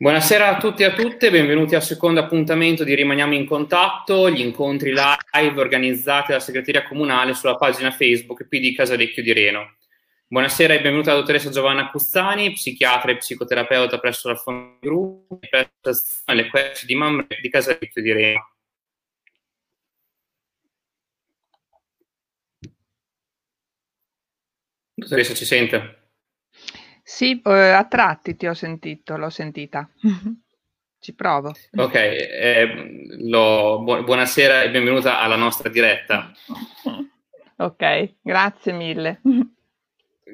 Buonasera a tutti e a tutte, benvenuti al secondo appuntamento di Rimaniamo in contatto, gli incontri live organizzati dalla segreteria comunale sulla pagina Facebook PD Casalecchio di Reno. Buonasera e benvenuta la dottoressa Giovanna Cuzzani, psichiatra e psicoterapeuta presso la Fondo Gruppo e presso le querce di Mamre di Casalecchio di Reno. Dottoressa, ci sente? Sì, eh, a tratti ti ho sentito, l'ho sentita. Ci provo. Ok, eh, lo, bu- buonasera e benvenuta alla nostra diretta. Ok, grazie mille.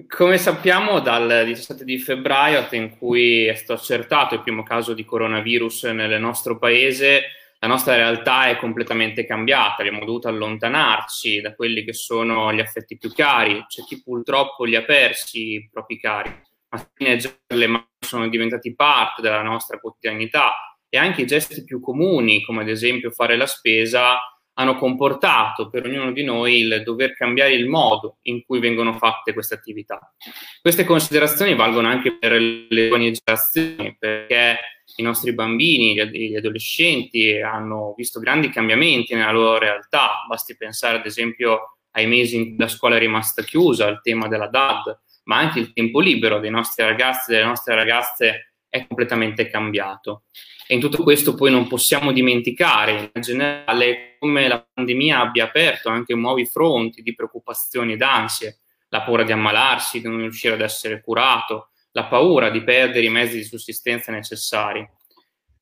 Come sappiamo, dal 17 di febbraio, in cui è stato accertato il primo caso di coronavirus nel nostro paese, la nostra realtà è completamente cambiata. Abbiamo dovuto allontanarci da quelli che sono gli affetti più cari. C'è chi purtroppo li ha persi, i propri cari alla fine le sono diventati parte della nostra quotidianità e anche i gesti più comuni, come ad esempio fare la spesa, hanno comportato per ognuno di noi il dover cambiare il modo in cui vengono fatte queste attività. Queste considerazioni valgono anche per le giovani generazioni, perché i nostri bambini, gli adolescenti hanno visto grandi cambiamenti nella loro realtà. Basti pensare ad esempio ai mesi in cui la scuola è rimasta chiusa, al tema della DAD, ma anche il tempo libero dei nostri ragazzi e delle nostre ragazze è completamente cambiato. E in tutto questo poi non possiamo dimenticare in generale come la pandemia abbia aperto anche nuovi fronti di preoccupazioni ed ansie, la paura di ammalarsi, di non riuscire ad essere curato, la paura di perdere i mezzi di sussistenza necessari.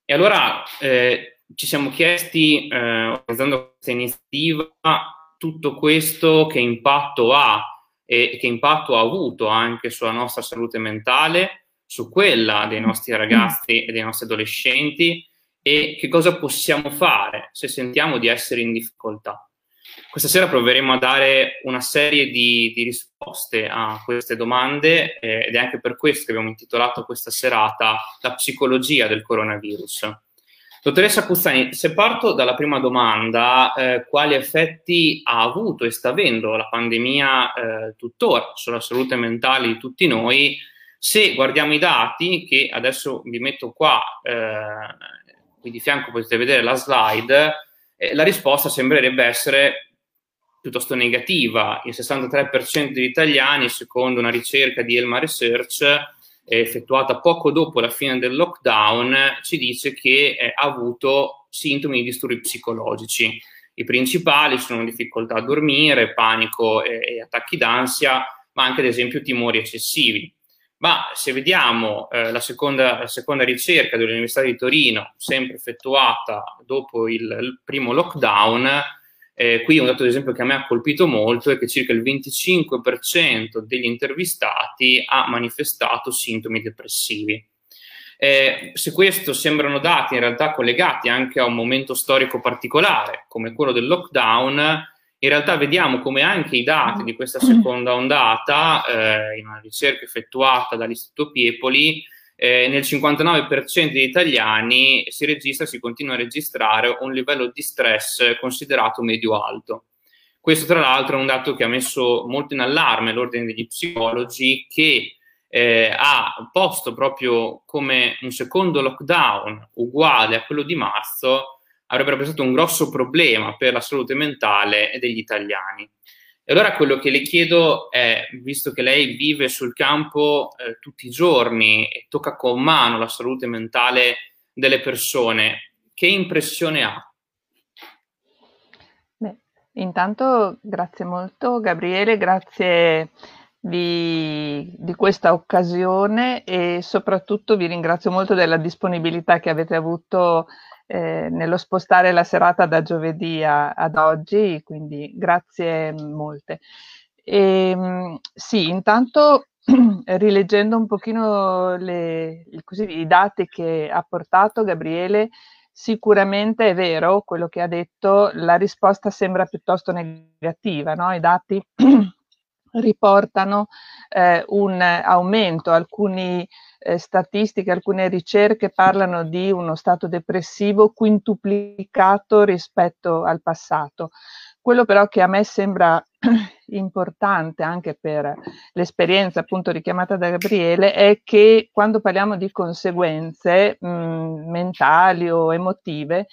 E allora eh, ci siamo chiesti, eh, organizzando questa iniziativa, tutto questo che impatto ha e che impatto ha avuto anche sulla nostra salute mentale, su quella dei nostri ragazzi e dei nostri adolescenti e che cosa possiamo fare se sentiamo di essere in difficoltà. Questa sera proveremo a dare una serie di, di risposte a queste domande eh, ed è anche per questo che abbiamo intitolato questa serata La psicologia del coronavirus. Dottoressa Cuzzani, se parto dalla prima domanda, eh, quali effetti ha avuto e sta avendo la pandemia eh, tuttora sulla salute mentale di tutti noi? Se guardiamo i dati, che adesso vi metto qua, eh, qui di fianco potete vedere la slide, eh, la risposta sembrerebbe essere piuttosto negativa. Il 63% degli italiani, secondo una ricerca di Elma Research, effettuata poco dopo la fine del lockdown, ci dice che eh, ha avuto sintomi di disturbi psicologici. I principali sono difficoltà a dormire, panico e, e attacchi d'ansia, ma anche ad esempio timori eccessivi. Ma se vediamo eh, la, seconda, la, seconda, ricerca dell'Università di Torino, sempre effettuata dopo il, il primo lockdown, eh, qui un dato ad esempio che a me ha colpito molto è che circa il 25% degli intervistati ha manifestato sintomi depressivi. Eh, se questo sembrano dati in realtà collegati anche a un momento storico particolare come quello del lockdown, in realtà vediamo come anche i dati di questa seconda ondata, eh, in una ricerca effettuata dall'Istituto Piepoli, eh, nel 59% degli italiani si registra, si continua a registrare un livello di stress considerato medio-alto. Questo tra l'altro è un dato che ha messo molto in allarme l'ordine degli psicologi che eh, ha posto proprio come un secondo lockdown uguale a quello di marzo avrebbe rappresentato un grosso problema per la salute mentale degli italiani. E allora quello che le chiedo è, visto che lei vive sul campo eh, tutti i giorni e tocca con mano la salute mentale delle persone, che impressione ha? Beh, intanto grazie molto Gabriele, grazie di, di, questa occasione e soprattutto vi ringrazio molto della disponibilità che avete avuto eh, nello spostare la serata da giovedì a, ad oggi, quindi grazie molte. E, ehm, sì, intanto rileggendo un pochino le, così, i dati che ha portato Gabriele, sicuramente è vero quello che ha detto, la risposta sembra piuttosto negativa, no? i dati riportano eh, un aumento, alcuni eh, statistiche, alcune ricerche parlano di uno stato depressivo quintuplicato rispetto al passato. Quello però che a me sembra importante anche per l'esperienza appunto richiamata da Gabriele è che quando parliamo di conseguenze mh, mentali o emotive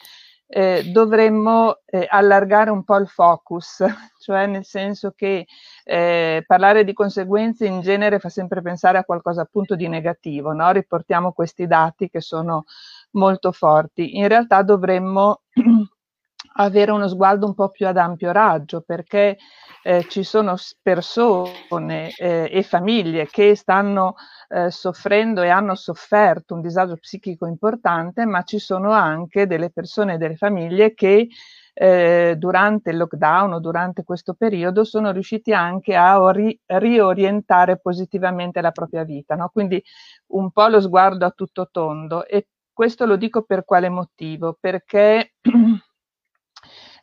eh, dovremmo eh, allargare un po' il focus, cioè nel senso che eh, parlare di conseguenze in genere fa sempre pensare a qualcosa appunto di negativo, no? riportiamo questi dati che sono molto forti. In realtà dovremmo avere uno sguardo un po' più ad ampio raggio perché eh, ci sono persone eh, e famiglie che stanno eh, soffrendo e hanno sofferto un disagio psichico importante, ma ci sono anche delle persone e delle famiglie che eh, durante il lockdown o durante questo periodo sono riusciti anche a ri- riorientare positivamente la propria vita. No? Quindi un po' lo sguardo a tutto tondo e questo lo dico per quale motivo? Perché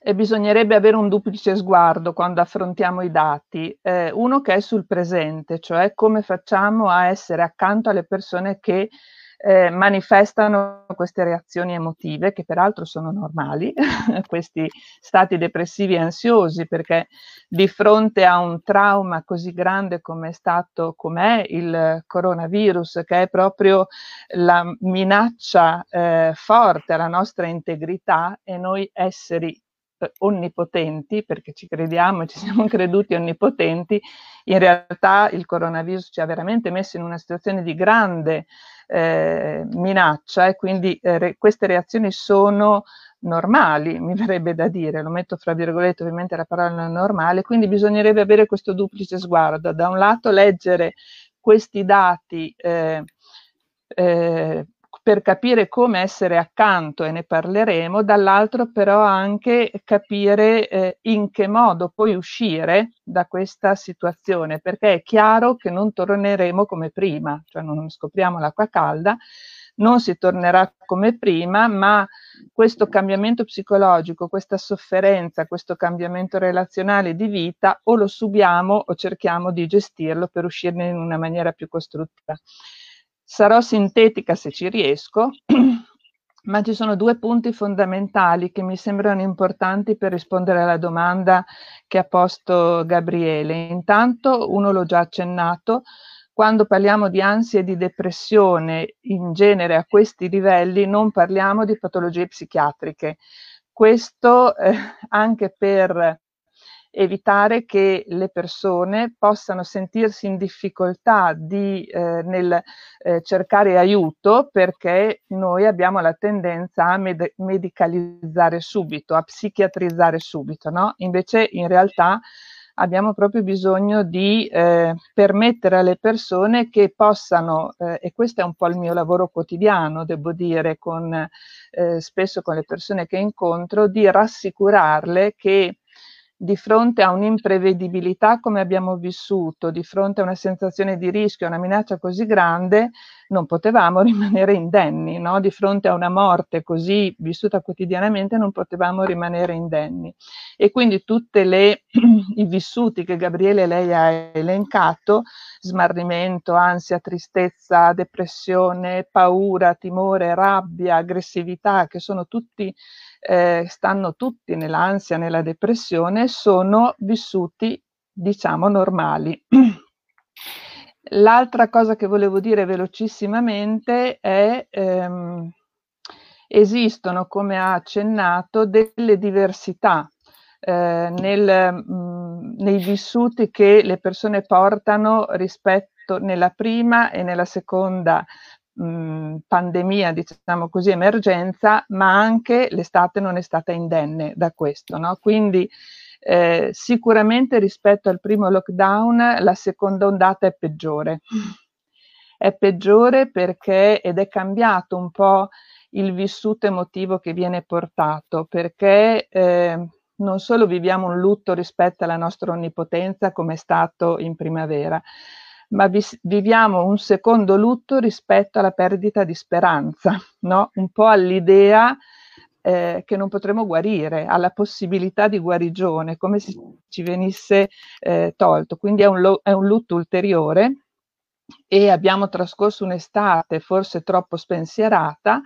e bisognerebbe avere un duplice sguardo quando affrontiamo i dati, eh, uno che è sul presente, cioè come facciamo a essere accanto alle persone che eh, manifestano queste reazioni emotive, che peraltro sono normali, questi stati depressivi e ansiosi, perché di fronte a un trauma così grande come è stato, com'è il coronavirus, che è proprio la minaccia eh, forte alla nostra integrità e noi esseri onnipotenti, perché ci crediamo e ci siamo creduti onnipotenti, in realtà il coronavirus ci ha veramente messo in una situazione di grande eh, minaccia e quindi eh, re, queste reazioni sono normali, mi verrebbe da dire, lo metto fra virgolette ovviamente la parola normale, quindi bisognerebbe avere questo duplice sguardo, da un lato leggere questi dati eh, eh, per capire come essere accanto e ne parleremo, dall'altro però anche capire eh, in che modo poi uscire da questa situazione, perché è chiaro che non torneremo come prima, cioè non scopriamo l'acqua calda, non si tornerà come prima, ma questo cambiamento psicologico, questa sofferenza, questo cambiamento relazionale di vita o lo subiamo o cerchiamo di gestirlo per uscirne in una maniera più costruttiva. Sarò sintetica se ci riesco, ma ci sono due punti fondamentali che mi sembrano importanti per rispondere alla domanda che ha posto Gabriele. Intanto, uno l'ho già accennato, quando parliamo di ansia e di depressione in genere a questi livelli non parliamo di patologie psichiatriche. Questo eh, anche per evitare che le persone possano sentirsi in difficoltà di, eh, nel eh, cercare aiuto perché noi abbiamo la tendenza a med- medicalizzare subito, a psichiatrizzare subito, no? Invece in realtà abbiamo proprio bisogno di eh, permettere alle persone che possano, eh, e questo è un po' il mio lavoro quotidiano, devo dire, con, eh, spesso con le persone che incontro, di rassicurarle che di fronte a un'imprevedibilità come abbiamo vissuto, di fronte a una sensazione di rischio, a una minaccia così grande, non potevamo rimanere indenni, no? di fronte a una morte così vissuta quotidianamente non potevamo rimanere indenni. E quindi tutti i vissuti che Gabriele lei ha elencato, smarrimento, ansia, tristezza, depressione, paura, timore, rabbia, aggressività, che sono tutti eh, stanno tutti nell'ansia, nella depressione, sono vissuti, diciamo, normali. L'altra cosa che volevo dire velocissimamente è ehm, esistono, come ha accennato, delle diversità eh, nel, mh, nei vissuti che le persone portano rispetto nella prima e nella seconda mh, pandemia, diciamo così, emergenza, ma anche l'estate non è stata indenne da questo. No? Quindi eh, sicuramente rispetto al primo lockdown la seconda ondata è peggiore. È peggiore perché ed è cambiato un po' il vissuto emotivo che viene portato, perché eh, non solo viviamo un lutto rispetto alla nostra onnipotenza come è stato in primavera, ma vi, viviamo un secondo lutto rispetto alla perdita di speranza, no? un po' all'idea eh, che non potremo guarire, alla possibilità di guarigione, come se ci venisse eh, tolto. Quindi è un, lo, è un lutto ulteriore e abbiamo trascorso un'estate forse troppo spensierata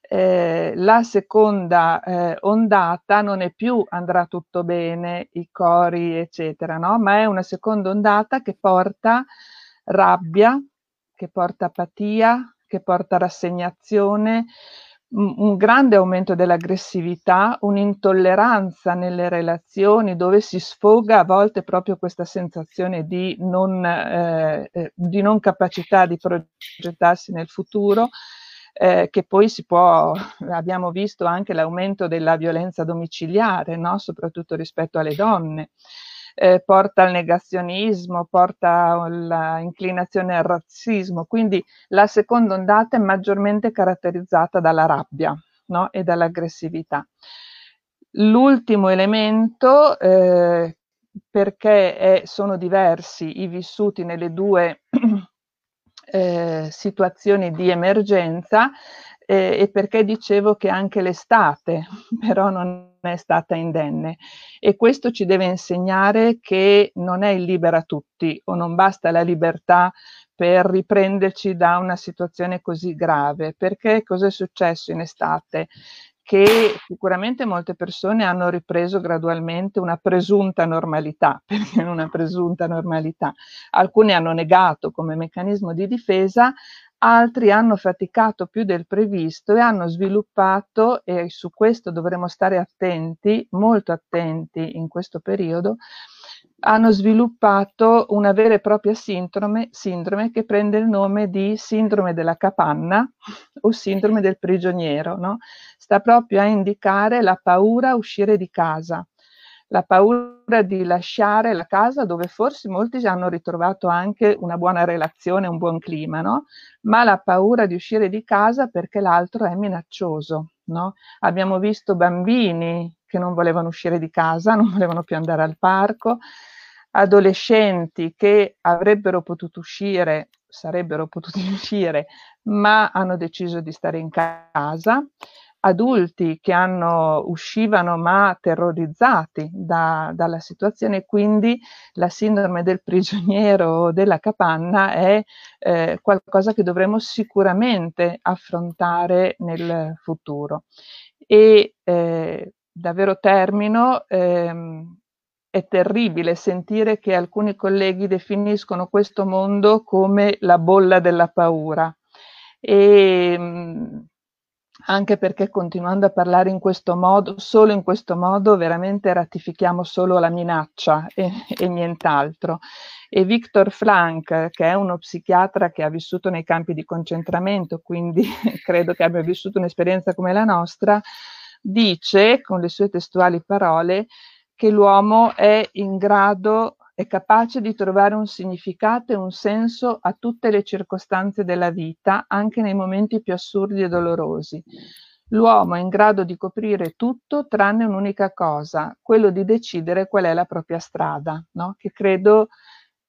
eh, la seconda eh, ondata non è più andrà tutto bene, i cori, eccetera, no? ma è una seconda ondata che porta rabbia, che porta apatia, che porta rassegnazione, un grande aumento dell'aggressività, un'intolleranza nelle relazioni dove si sfoga a volte proprio questa sensazione di non, eh, eh, di non capacità di progettarsi nel futuro, eh, che poi si può, abbiamo visto anche l'aumento della violenza domiciliare, no? soprattutto rispetto alle donne eh, porta al negazionismo, porta all'inclinazione al razzismo, quindi la seconda ondata è maggiormente caratterizzata dalla rabbia no? e dall'aggressività. L'ultimo elemento, eh, perché è, sono diversi i vissuti nelle due eh, situazioni di emergenza, eh, e perché dicevo che anche l'estate però non è stata indenne e questo ci deve insegnare che non è il libera tutti o non basta la libertà per riprenderci da una situazione così grave, perché cosa è successo in estate? Che sicuramente molte persone hanno ripreso gradualmente una presunta normalità, perché una presunta normalità. Alcuni hanno negato come meccanismo di difesa, altri hanno faticato più del previsto e hanno sviluppato, e su questo dovremo stare attenti, molto attenti in questo periodo, hanno sviluppato una vera e propria sindrome, sindrome che prende il nome di sindrome della capanna o sindrome del prigioniero. No? Sta proprio a indicare la paura a uscire di casa la paura di lasciare la casa dove forse molti hanno ritrovato anche una buona relazione, un buon clima, no? ma la paura di uscire di casa perché l'altro è minaccioso. No? Abbiamo visto bambini che non volevano uscire di casa, non volevano più andare al parco, adolescenti che avrebbero potuto uscire, sarebbero potuti uscire, ma hanno deciso di stare in casa adulti che hanno, uscivano ma terrorizzati da, dalla situazione, quindi la sindrome del prigioniero o della capanna è eh, qualcosa che dovremo sicuramente affrontare nel futuro. E eh, davvero termino, ehm, è terribile sentire che alcuni colleghi definiscono questo mondo come la bolla della paura. E, mh, anche perché continuando a parlare in questo modo, solo in questo modo, veramente ratifichiamo solo la minaccia e, e nient'altro. E Victor Frank, che è uno psichiatra che ha vissuto nei campi di concentramento, quindi credo che abbia vissuto un'esperienza come la nostra, dice, con le sue testuali parole, che l'uomo è in grado è capace di trovare un significato e un senso a tutte le circostanze della vita, anche nei momenti più assurdi e dolorosi. L'uomo è in grado di coprire tutto tranne un'unica cosa, quello di decidere qual è la propria strada, no? che credo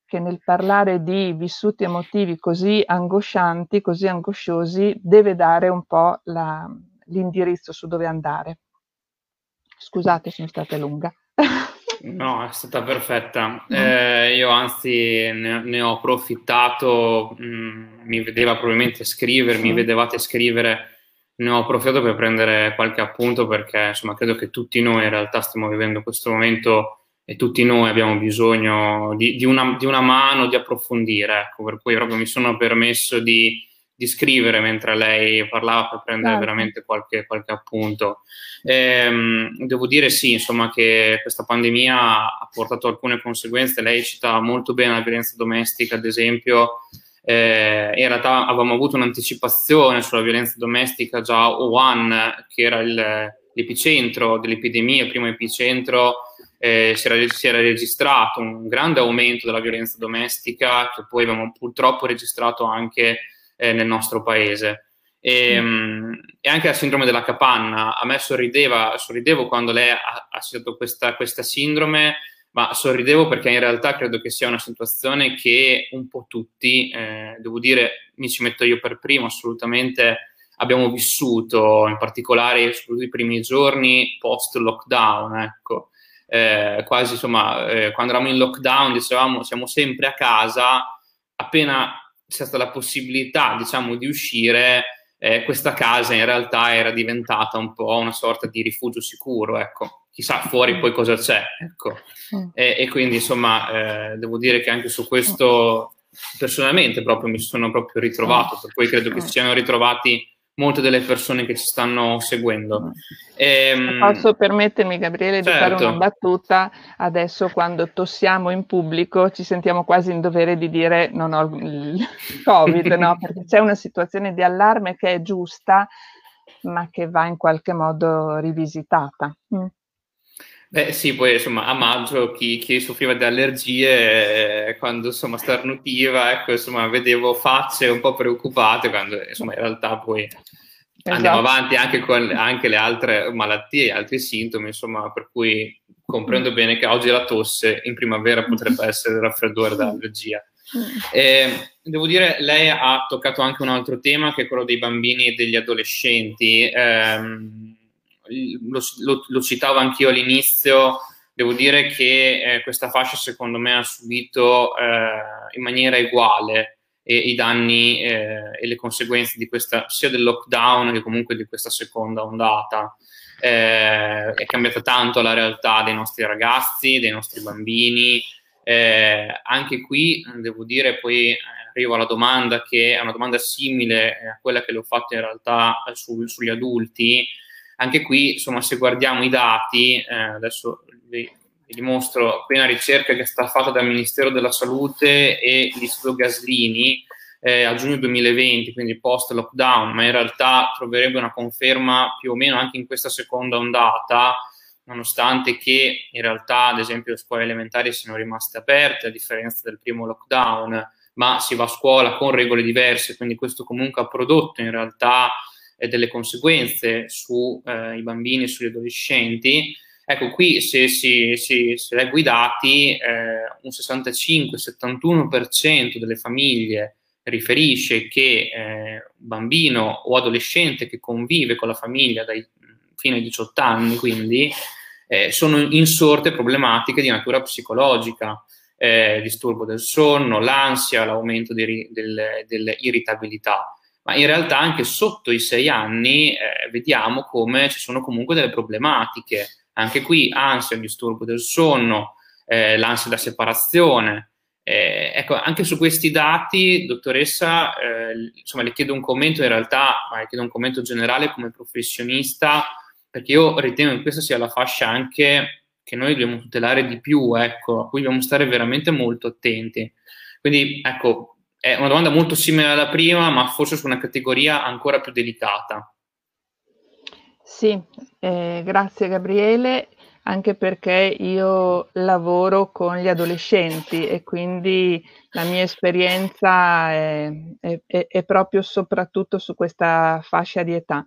che nel parlare di vissuti emotivi così angoscianti, così angosciosi, deve dare un po' la, l'indirizzo su dove andare. Scusate, sono stata lunga. No, è stata perfetta. Mm. Eh, io anzi ne, ne ho approfittato, mh, mm, mi vedeva probabilmente scrivere, mi vedevate scrivere, ne ho approfittato per prendere qualche appunto perché insomma credo che tutti noi in realtà stiamo vivendo questo momento e tutti noi abbiamo bisogno di, di, una, di una, mano, di approfondire, ecco, per cui proprio mi sono permesso di di scrivere mentre lei parlava per prendere certo. veramente qualche, qualche appunto. Ehm, devo dire sì, insomma, che questa pandemia ha portato alcune conseguenze. Lei cita molto bene la violenza domestica, ad esempio. Eh, in realtà avevamo avuto un'anticipazione sulla violenza domestica già Wuhan, che era il, l'epicentro dell'epidemia, il primo epicentro. Eh, si, era, si, era, registrato un grande aumento della violenza domestica che poi abbiamo purtroppo registrato anche eh, nel nostro paese. E, mm. e, anche la sindrome della capanna, a me sorrideva, sorridevo quando lei ha, ha citato questa, questa sindrome, ma sorridevo perché in realtà credo che sia una situazione che un po' tutti, eh, devo dire, mi ci metto io per primo, assolutamente abbiamo vissuto, in particolare soprattutto i primi giorni post lockdown, ecco. Eh, quasi insomma, eh, quando eravamo in lockdown dicevamo siamo sempre a casa, appena c'è stata la possibilità, diciamo, di uscire, eh, questa casa in realtà era diventata un po' una sorta di rifugio sicuro, ecco. Chissà fuori poi cosa c'è, ecco. Mm. E, e, quindi, insomma, eh, devo dire che anche su questo personalmente proprio mi sono proprio ritrovato, per cui credo che si siano ritrovati molte delle persone che ci stanno seguendo. E, ehm, Posso permettermi, Gabriele, di certo. fare una battuta? Adesso, quando tossiamo in pubblico, ci sentiamo quasi in dovere di dire non ho il Covid, no? Perché c'è una situazione di allarme che è giusta, ma che va in qualche modo rivisitata. Mm. Beh sì, poi insomma a maggio chi, chi soffriva di allergie, eh, quando insomma starnutiva, ecco insomma vedevo facce un po' preoccupate, quando insomma in realtà poi esatto. andiamo avanti anche con anche le altre malattie, altri sintomi, insomma per cui comprendo mm. bene che oggi la tosse in primavera potrebbe essere il raffreddore dall'allergia. Mm. E, devo dire, lei ha toccato anche un altro tema che è quello dei bambini e degli adolescenti. Eh, lo, lo, lo citavo anch'io all'inizio, devo dire che eh, questa fascia secondo me ha subito eh, in maniera uguale eh, i danni eh, e le conseguenze di questa, sia del lockdown che comunque di questa seconda ondata. Eh, è cambiata tanto la realtà dei nostri ragazzi, dei nostri bambini. Eh, anche qui devo dire, poi arrivo alla domanda che è una domanda simile a quella che le ho fatto in realtà su, sugli adulti anche qui, insomma, se guardiamo i dati, eh, adesso vi, vi, dimostro qui una ricerca che è stata fatta dal Ministero della Salute e l'Istituto Gaslini eh, a giugno 2020, quindi post lockdown, ma in realtà troverebbe una conferma più o meno anche in questa seconda ondata, nonostante che in realtà, ad esempio, le scuole elementari siano rimaste aperte a differenza del primo lockdown, ma si va a scuola con regole diverse, quindi questo comunque ha prodotto in realtà e delle conseguenze sui eh, bambini e sugli adolescenti. Ecco, qui se si, si, si leggo i dati, eh, un 65-71% delle famiglie riferisce che eh, bambino o adolescente che convive con la famiglia dai fino ai 18 anni, quindi, eh, sono insorte problematiche di natura psicologica, eh, disturbo del sonno, l'ansia, l'aumento dell'irritabilità ma in realtà anche sotto i sei anni eh, vediamo come ci sono comunque delle problematiche. Anche qui ansia, disturbo del sonno, eh, l'ansia da separazione. Eh, ecco, anche su questi dati, dottoressa, eh, insomma, le chiedo un commento in realtà, ma le chiedo un commento generale come professionista, perché io ritengo che questa sia la fascia anche che noi dobbiamo tutelare di più, ecco, a cui dobbiamo stare veramente molto attenti. Quindi, ecco, è una domanda molto simile alla prima, ma forse su una categoria ancora più delicata. Sì, eh, grazie Gabriele, anche perché io lavoro con gli adolescenti e quindi la mia esperienza è, è, è proprio soprattutto su questa fascia di età.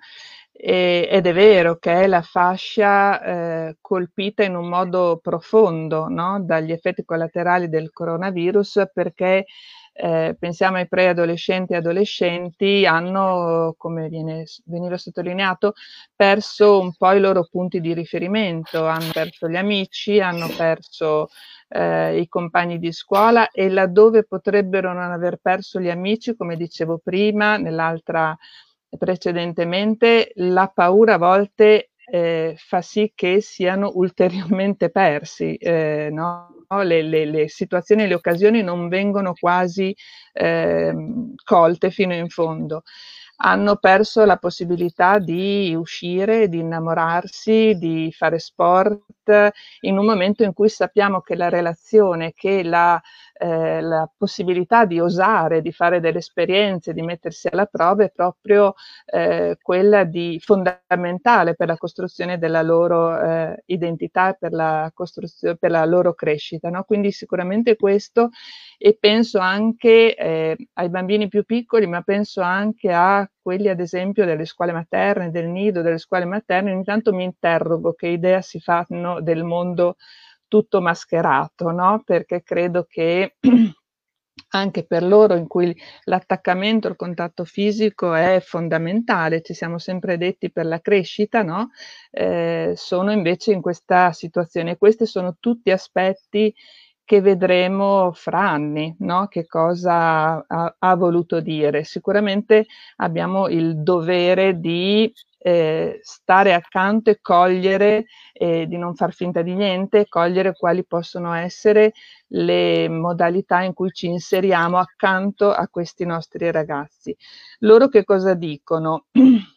E, ed è vero che è la fascia eh, colpita in un modo profondo no? dagli effetti collaterali del coronavirus perché eh, pensiamo ai preadolescenti e adolescenti, hanno, come viene, veniva sottolineato, perso un po' i loro punti di riferimento, hanno perso gli amici, hanno perso eh, i compagni di scuola e laddove potrebbero non aver perso gli amici, come dicevo prima, nell'altra precedentemente, la paura a volte eh, fa sì che siano ulteriormente persi, eh, no? Le, le, le, situazioni le occasioni non vengono quasi eh, colte fino in fondo. Hanno perso la possibilità di uscire, di innamorarsi, di fare sport in un momento in cui sappiamo che la relazione, che la, eh, la possibilità di osare, di fare delle esperienze, di mettersi alla prova è proprio eh, quella di fondamentale per la costruzione della loro eh, identità e per la, per la loro crescita. No? Quindi sicuramente questo e penso anche eh, ai bambini più piccoli, ma penso anche a quelli ad esempio delle scuole materne, del nido, delle scuole materne, ogni tanto mi interrogo che idea si fanno del mondo tutto mascherato, no? Perché credo che anche per loro in cui l'attaccamento, il contatto fisico è fondamentale, ci siamo sempre detti per la crescita, no? Eh, sono invece in questa situazione. Questi sono tutti aspetti che vedremo fra anni, no? che cosa ha, ha, voluto dire. Sicuramente abbiamo il dovere di eh, stare accanto e cogliere, eh, di non far finta di niente, cogliere quali possono essere le modalità in cui ci inseriamo accanto a questi nostri ragazzi. Loro che cosa dicono?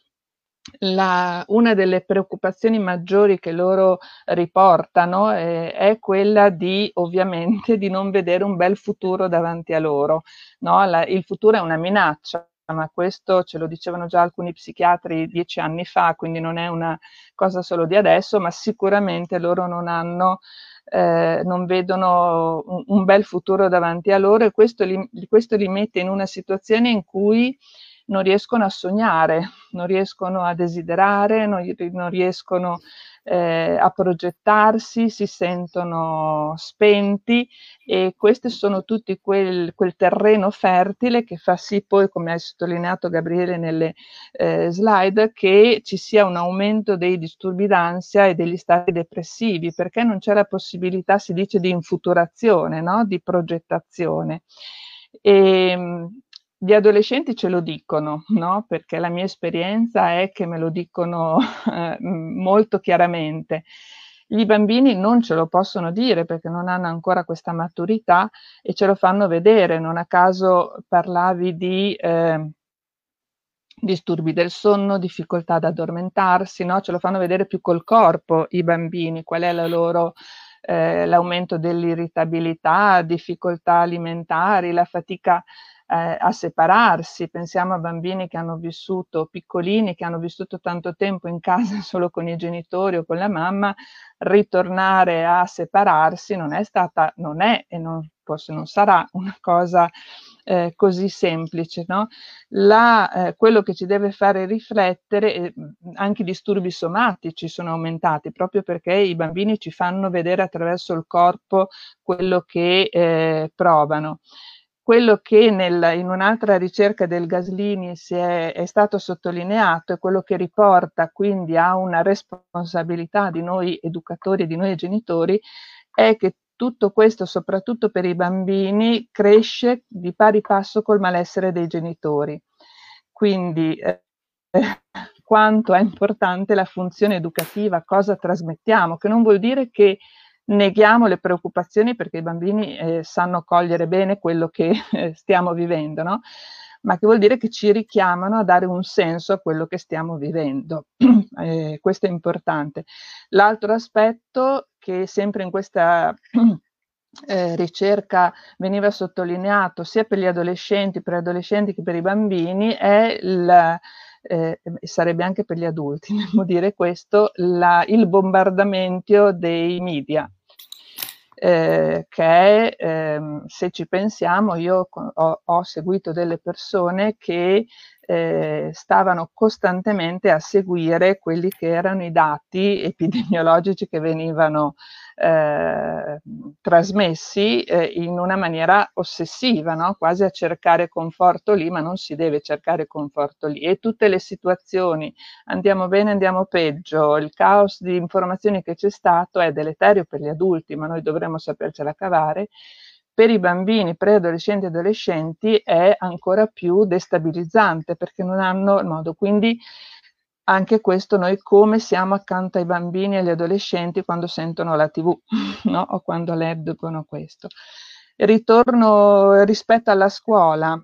la, una delle preoccupazioni maggiori che loro riportano eh, è quella di ovviamente di non vedere un bel futuro davanti a loro. No? La, il futuro è una minaccia, ma questo ce lo dicevano già alcuni psichiatri dieci anni fa, quindi non è una cosa solo di adesso, ma sicuramente loro non hanno eh, non vedono un, un, bel futuro davanti a loro e questo li, questo li mette in una situazione in cui non riescono a sognare, non riescono a desiderare, non, non riescono eh, a progettarsi, si sentono spenti e questo sono tutti quel, quel, terreno fertile che fa sì poi, come hai sottolineato Gabriele nelle eh, slide, che ci sia un aumento dei disturbi d'ansia e degli stati depressivi, perché non c'è la possibilità, si dice, di infuturazione, no? di progettazione. E, ehm, gli adolescenti ce lo dicono, no? perché la mia esperienza è che me lo dicono eh, molto chiaramente. Gli bambini non ce lo possono dire perché non hanno ancora questa maturità e ce lo fanno vedere. Non a caso parlavi di eh, disturbi del sonno, difficoltà ad addormentarsi, no? ce lo fanno vedere più col corpo i bambini, qual è la loro eh, l'aumento dell'irritabilità, difficoltà alimentari, la fatica eh, a separarsi, pensiamo a bambini che hanno vissuto piccolini, che hanno vissuto tanto tempo in casa solo con i genitori o con la mamma, ritornare a separarsi non è stata, non è e non, forse non sarà una cosa eh, così semplice. No? La, eh, quello che ci deve fare riflettere, eh, anche i disturbi somatici sono aumentati proprio perché i bambini ci fanno vedere attraverso il corpo quello che eh, provano quello che nel, in un'altra ricerca del Gaslini è, è, stato sottolineato e quello che riporta quindi a una responsabilità di noi educatori e di noi genitori è che tutto questo, soprattutto per i bambini, cresce di pari passo col malessere dei genitori. Quindi eh, quanto è importante la funzione educativa, cosa trasmettiamo, che non vuol dire che neghiamo le preoccupazioni perché i bambini eh, sanno cogliere bene quello che eh, stiamo vivendo, no? ma che vuol dire che ci richiamano a dare un senso a quello che stiamo vivendo. eh, questo è importante. L'altro aspetto che sempre in questa eh, ricerca veniva sottolineato sia per gli adolescenti, per gli adolescenti che per i bambini è il, eh, sarebbe anche per gli adulti, devo dire questo, la, il bombardamento dei media eh, che ehm, se ci pensiamo, io ho, ho, seguito delle persone che eh, stavano costantemente a seguire quelli che erano i dati epidemiologici che venivano eh, trasmessi eh, in una maniera ossessiva, no? quasi a cercare conforto lì, ma non si deve cercare conforto lì. E tutte le situazioni, andiamo bene, andiamo peggio, il caos di informazioni che c'è stato è deleterio per gli adulti, ma noi dovremmo sapercela cavare per i bambini, preadolescenti e adolescenti è ancora più destabilizzante perché non hanno il modo. Quindi anche questo noi come siamo accanto ai bambini e agli adolescenti quando sentono la tv no? o quando leggono questo. Ritorno rispetto alla scuola.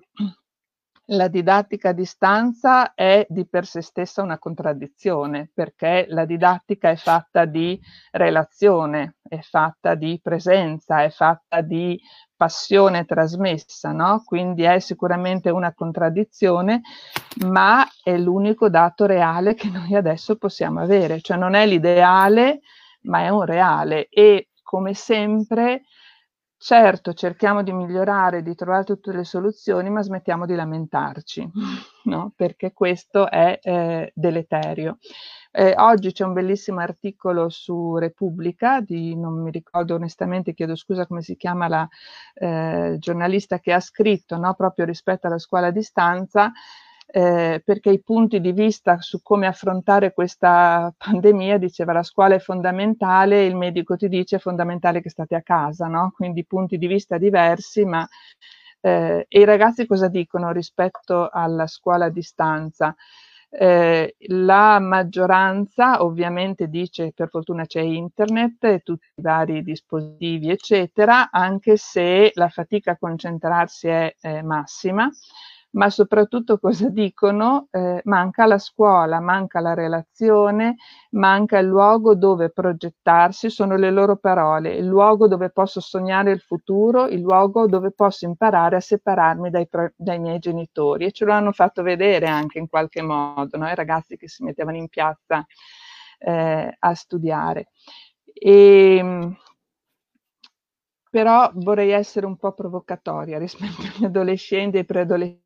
La didattica a distanza è di per sé stessa una contraddizione perché la didattica è fatta di relazione, è fatta di presenza, è fatta di passione trasmessa, no? Quindi è sicuramente una contraddizione, ma è l'unico dato reale che noi adesso possiamo avere, cioè non è l'ideale, ma è un reale e come sempre certo cerchiamo di migliorare, di trovare tutte le soluzioni, ma smettiamo di lamentarci, no? Perché questo è eh, deleterio. Eh, oggi c'è un bellissimo articolo su Repubblica, di, non mi ricordo onestamente, chiedo scusa come si chiama la eh, giornalista che ha scritto no, proprio rispetto alla scuola a distanza, eh, perché i punti di vista su come affrontare questa pandemia, diceva la scuola è fondamentale, il medico ti dice è fondamentale che state a casa, no? quindi punti di vista diversi, ma eh, e i ragazzi cosa dicono rispetto alla scuola a distanza? Eh, la maggioranza ovviamente dice per fortuna c'è internet e tutti i vari dispositivi eccetera, anche se la fatica a concentrarsi è, è massima ma soprattutto cosa dicono? Eh, manca la scuola, manca la relazione, manca il luogo dove progettarsi, sono le loro parole, il luogo dove posso sognare il futuro, il luogo dove posso imparare a separarmi dai, dai miei genitori e ce lo hanno fatto vedere anche in qualche modo, no? i ragazzi che si mettevano in piazza eh, a studiare. E, ehm, però vorrei essere un po' provocatoria rispetto agli adolescenti e preadolescenti adolescenti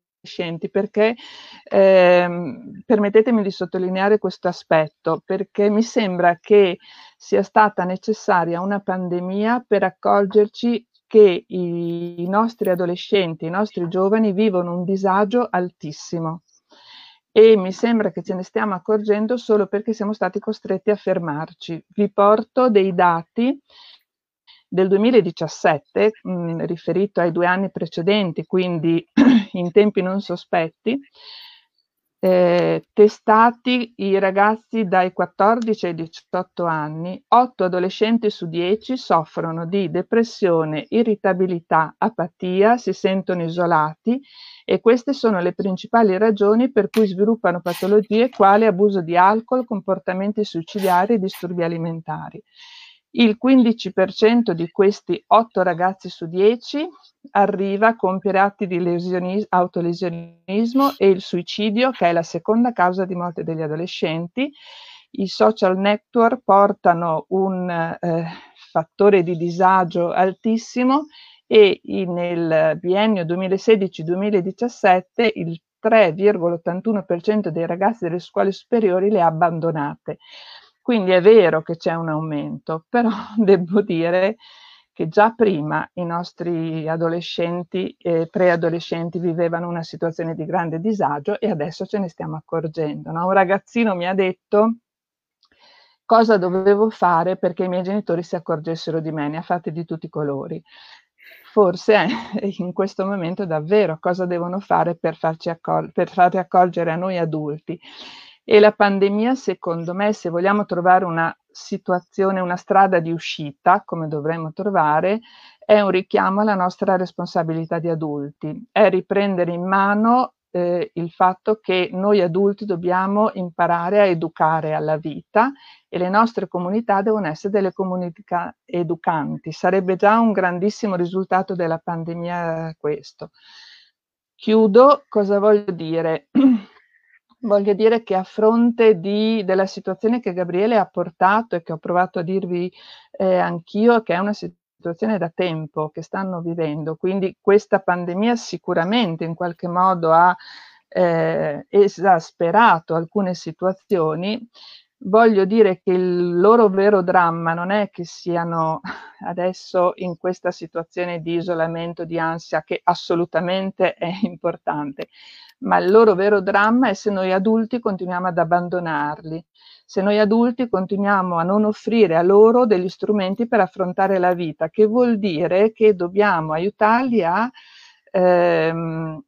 perché ehm, permettetemi di sottolineare questo aspetto perché mi sembra che sia stata necessaria una pandemia per accorgerci che i, i nostri adolescenti, i nostri giovani vivono un disagio altissimo e mi sembra che ce ne stiamo accorgendo solo perché siamo stati costretti a fermarci. Vi porto dei dati del 2017, mh, riferito ai due anni precedenti, quindi in tempi non sospetti, eh, testati i ragazzi dai 14 ai 18 anni, 8 adolescenti su 10 soffrono di depressione, irritabilità, apatia, si sentono isolati e queste sono le principali ragioni per cui sviluppano patologie quali abuso di alcol, comportamenti suicidari e disturbi alimentari. Il 15% di questi 8 ragazzi su 10 arriva a compiere atti di lesionis- autolesionismo e il suicidio, che è la seconda causa di morte degli adolescenti. I social network portano un eh, fattore di disagio altissimo e nel biennio 2016-2017 il 3,81% dei ragazzi delle scuole superiori le ha abbandonate. Quindi è vero che c'è un aumento, però devo dire che già prima i nostri adolescenti e preadolescenti vivevano una situazione di grande disagio e adesso ce ne stiamo accorgendo. No? Un ragazzino mi ha detto cosa dovevo fare perché i miei genitori si accorgessero di me, ne ha fatte di tutti i colori. Forse in questo momento davvero cosa devono fare per, farci accol- per farci accorgere a noi adulti e la pandemia, secondo me, se vogliamo trovare una situazione, una strada di uscita, come dovremmo trovare, è un richiamo alla nostra responsabilità di adulti, è riprendere in mano eh, il fatto che noi adulti dobbiamo imparare a educare alla vita e le nostre comunità devono essere delle comunità educanti. Sarebbe già un grandissimo risultato della pandemia questo. Chiudo, cosa voglio dire? Voglio dire che a fronte di, della situazione che Gabriele ha portato e che ho provato a dirvi eh, anch'io, che è una situazione da tempo che stanno vivendo, quindi questa pandemia sicuramente in qualche modo ha eh, esasperato alcune situazioni, voglio dire che il loro vero dramma non è che siano adesso in questa situazione di isolamento, di ansia, che assolutamente è importante, ma il loro vero dramma è se noi adulti continuiamo ad abbandonarli, se noi adulti continuiamo a non offrire a loro degli strumenti per affrontare la vita, che vuol dire che dobbiamo aiutarli a... Ehm,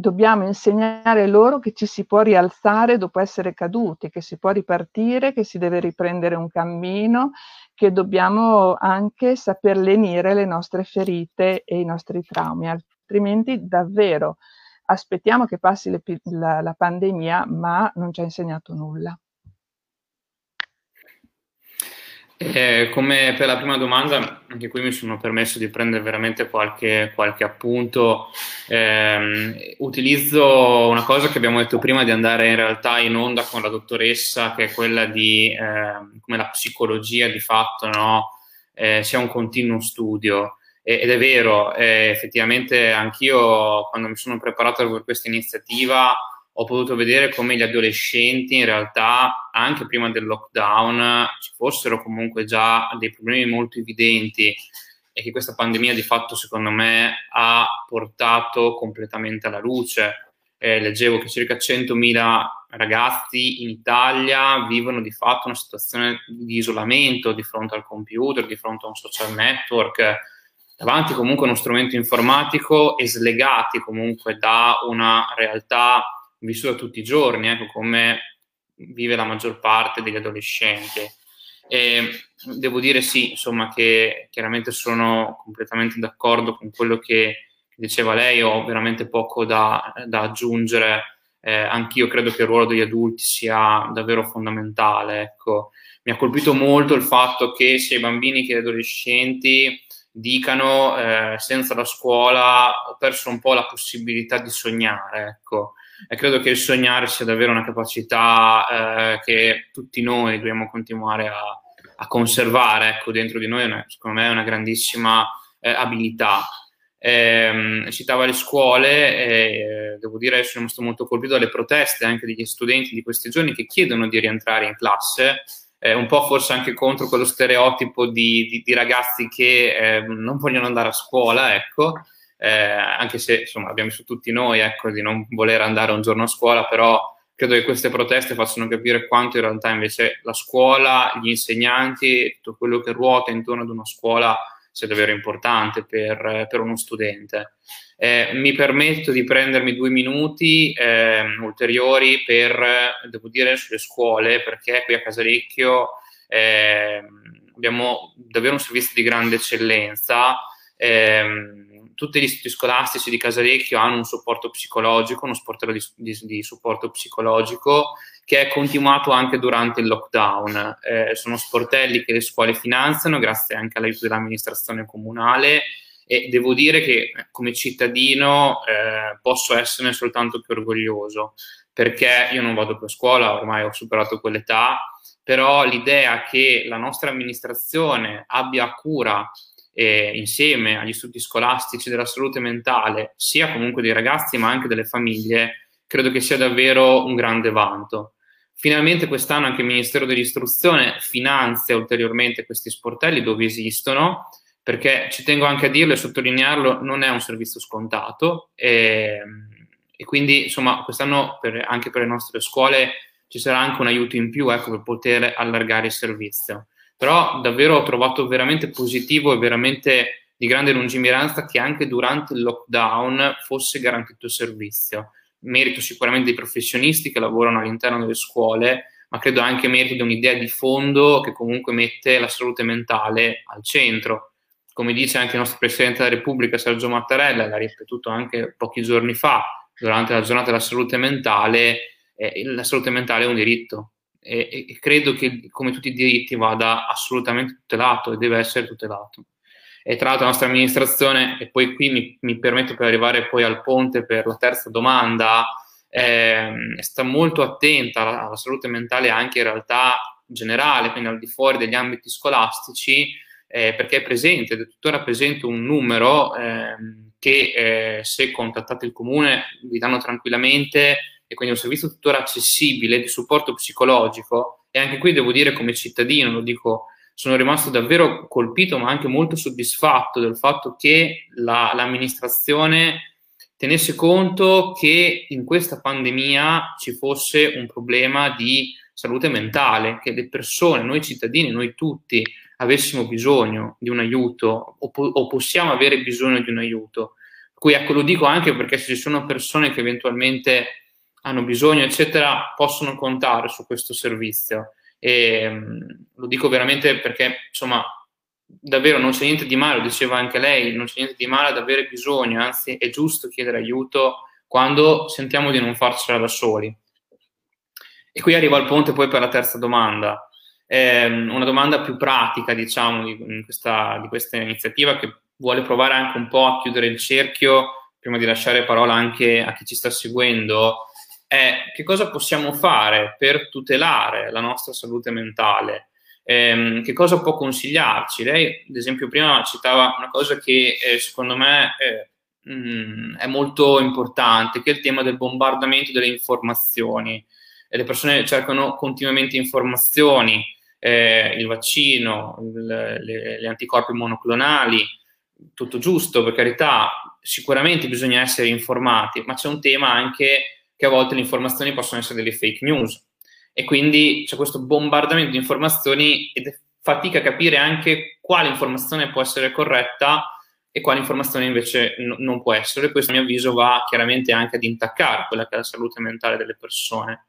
dobbiamo insegnare loro che ci si può rialzare dopo essere caduti, che si può ripartire, che si deve riprendere un cammino, che dobbiamo anche saper lenire le nostre ferite e i nostri traumi, altrimenti davvero aspettiamo che passi le, la, la pandemia, ma non ci ha insegnato nulla. Eh, come per la prima domanda, anche qui mi sono permesso di prendere veramente qualche, qualche appunto. Eh, utilizzo una cosa che abbiamo detto prima di andare in realtà in onda con la dottoressa, che è quella di eh, come la psicologia di fatto no? Eh, sia un continuo studio. Ed è vero, eh, effettivamente anch'io quando mi sono preparato per questa iniziativa ho potuto vedere come gli adolescenti in realtà anche prima del lockdown ci fossero comunque già dei problemi molto evidenti e che questa pandemia di fatto secondo me ha portato completamente alla luce. eh, leggevo che circa 100.000 ragazzi in Italia vivono di fatto una situazione di isolamento di fronte al computer, di fronte a un social network, davanti comunque a uno strumento informatico e slegati comunque da una realtà vissuta tutti i giorni, ecco come vive la maggior parte degli adolescenti. E devo dire sì, insomma, che chiaramente sono completamente d'accordo con quello che diceva lei, ho veramente poco da, da aggiungere. Eh, anch'io credo che il ruolo degli adulti sia davvero fondamentale. Ecco. Mi ha colpito molto il fatto che sia i bambini che gli adolescenti dicano eh, senza la scuola ho perso un po' la possibilità di sognare. Ecco. E credo che il sognare sia davvero una capacità eh, che tutti noi dobbiamo continuare a, a conservare ecco, dentro di noi, secondo me è una grandissima eh, abilità eh, citava le scuole e devo dire sono stato molto colpito dalle proteste anche degli studenti di questi giorni che chiedono di rientrare in classe, eh, un po' forse anche contro quello stereotipo di, di, di ragazzi che eh, non vogliono andare a scuola, ecco, eh, anche se insomma abbiamo visto tutti noi ecco, di non voler andare un giorno a scuola, però credo che queste proteste facciano capire quanto in realtà invece la scuola, gli insegnanti, tutto quello che ruota intorno ad una scuola sia davvero importante per, per uno studente. Eh, mi permetto di prendermi due minuti eh, ulteriori per, devo dire, sulle scuole, perché qui a Casalecchio eh, abbiamo davvero un servizio di grande eccellenza. Eh, tutti gli istituti scolastici di Casalecchio hanno un supporto psicologico, uno sportello di, di, di supporto psicologico che è continuato anche durante il lockdown. Eh, sono sportelli che le scuole finanziano grazie anche all'aiuto dell'amministrazione comunale e devo dire che eh, come cittadino eh, posso esserne soltanto più orgoglioso perché io non vado più a scuola, ormai ho superato quell'età, però l'idea che la nostra amministrazione abbia cura eh, insieme agli istituti scolastici della salute mentale, sia comunque dei ragazzi ma anche delle famiglie, credo che sia davvero un grande vanto. Finalmente quest'anno anche il Ministero dell'Istruzione finanzia ulteriormente questi sportelli dove esistono, perché ci tengo anche a dirlo e sottolinearlo, non è un servizio scontato e, e quindi insomma quest'anno per, anche per le nostre scuole ci sarà anche un aiuto in più ecco, per poter allargare il servizio. Però davvero ho trovato veramente positivo e veramente di grande lungimiranza che anche durante il lockdown fosse garantito il servizio merito sicuramente dei professionisti che lavorano all'interno delle scuole, ma credo anche merito di un'idea di fondo che comunque mette la salute mentale al centro. Come dice anche il nostro Presidente della Repubblica Sergio Mattarella, l'ha ripetuto anche pochi giorni fa, durante la giornata della salute mentale, eh, la salute mentale è un diritto. E, e credo che come tutti i diritti vada assolutamente tutelato e deve essere tutelato. E tra l'altro la nostra amministrazione, e poi qui mi, mi permetto per arrivare poi al ponte per la terza domanda, eh, sta molto attenta alla, alla, salute mentale anche in realtà generale, quindi al di fuori degli ambiti scolastici, eh, perché è presente, ed è tuttora presente un numero eh, che eh, se contattate il comune vi danno tranquillamente e quindi un servizio tuttora accessibile di supporto psicologico e anche qui devo dire come cittadino, lo dico sono rimasto davvero colpito, ma anche molto soddisfatto del fatto che la, l'amministrazione tenesse conto che in questa pandemia ci fosse un problema di salute mentale, che le persone, noi cittadini, noi tutti, avessimo bisogno di un aiuto o, po- o possiamo avere bisogno di un aiuto. Qui ecco, lo dico anche perché se ci sono persone che eventualmente hanno bisogno, eccetera, possono contare su questo servizio. E mm, lo dico veramente perché, insomma, davvero non c'è niente di male, lo diceva anche lei, non c'è niente di male ad avere bisogno, anzi è giusto chiedere aiuto quando sentiamo di non farcela da soli. E qui arrivo al ponte poi per la terza domanda. Eh, una domanda più pratica, diciamo, di questa, di questa iniziativa che vuole provare anche un po' a chiudere il cerchio prima di lasciare parola anche a chi ci sta seguendo è che cosa possiamo fare per tutelare la nostra salute mentale, eh, che cosa può consigliarci. Lei, ad esempio, prima citava una cosa che eh, secondo me è, mh, mm, è, molto importante, che è il tema del bombardamento delle informazioni. E le persone cercano continuamente informazioni, eh, il vaccino, gli anticorpi monoclonali, tutto giusto, per carità, sicuramente bisogna essere informati, ma c'è un tema anche che a volte le informazioni possono essere delle fake news e quindi c'è questo bombardamento di informazioni ed è fatica a capire anche quale informazione può essere corretta e quale informazione invece n- non può essere. Questo a mio avviso va chiaramente anche ad intaccare quella che è la salute mentale delle persone.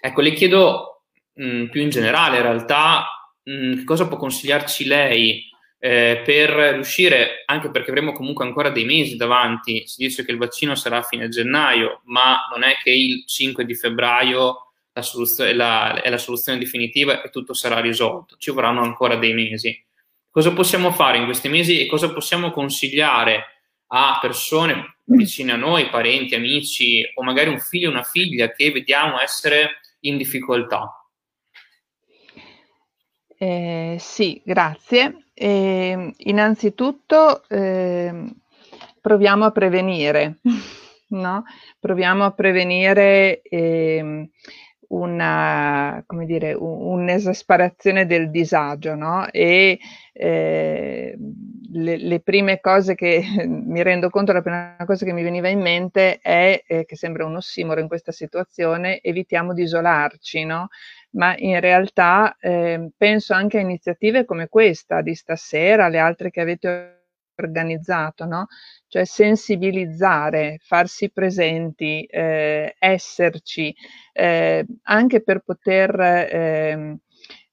Ecco, le chiedo mh, più in generale, in realtà, mh, che cosa può consigliarci lei eh, per riuscire, anche perché avremo comunque ancora dei mesi davanti, si dice che il vaccino sarà a fine gennaio, ma non è che il 5 di febbraio la soluzione, la, è la soluzione definitiva e tutto sarà risolto, ci vorranno ancora dei mesi. Cosa possiamo fare in questi mesi e cosa possiamo consigliare a persone vicine a noi, parenti, amici o magari un figlio o una figlia che vediamo essere in difficoltà? Eh, sì, grazie. Eh, innanzitutto eh, proviamo a prevenire, no? Proviamo a prevenire ehm, una, come dire, un'esasperazione del disagio, no? E eh, le, le, prime cose che mi rendo conto, la prima cosa che mi veniva in mente è che sembra un ossimoro in questa situazione, evitiamo di isolarci, no? Ma in realtà eh, penso anche a iniziative come questa di stasera, le altre che avete organizzato, no? cioè sensibilizzare, farsi presenti, eh, esserci, eh, anche per poter ehm,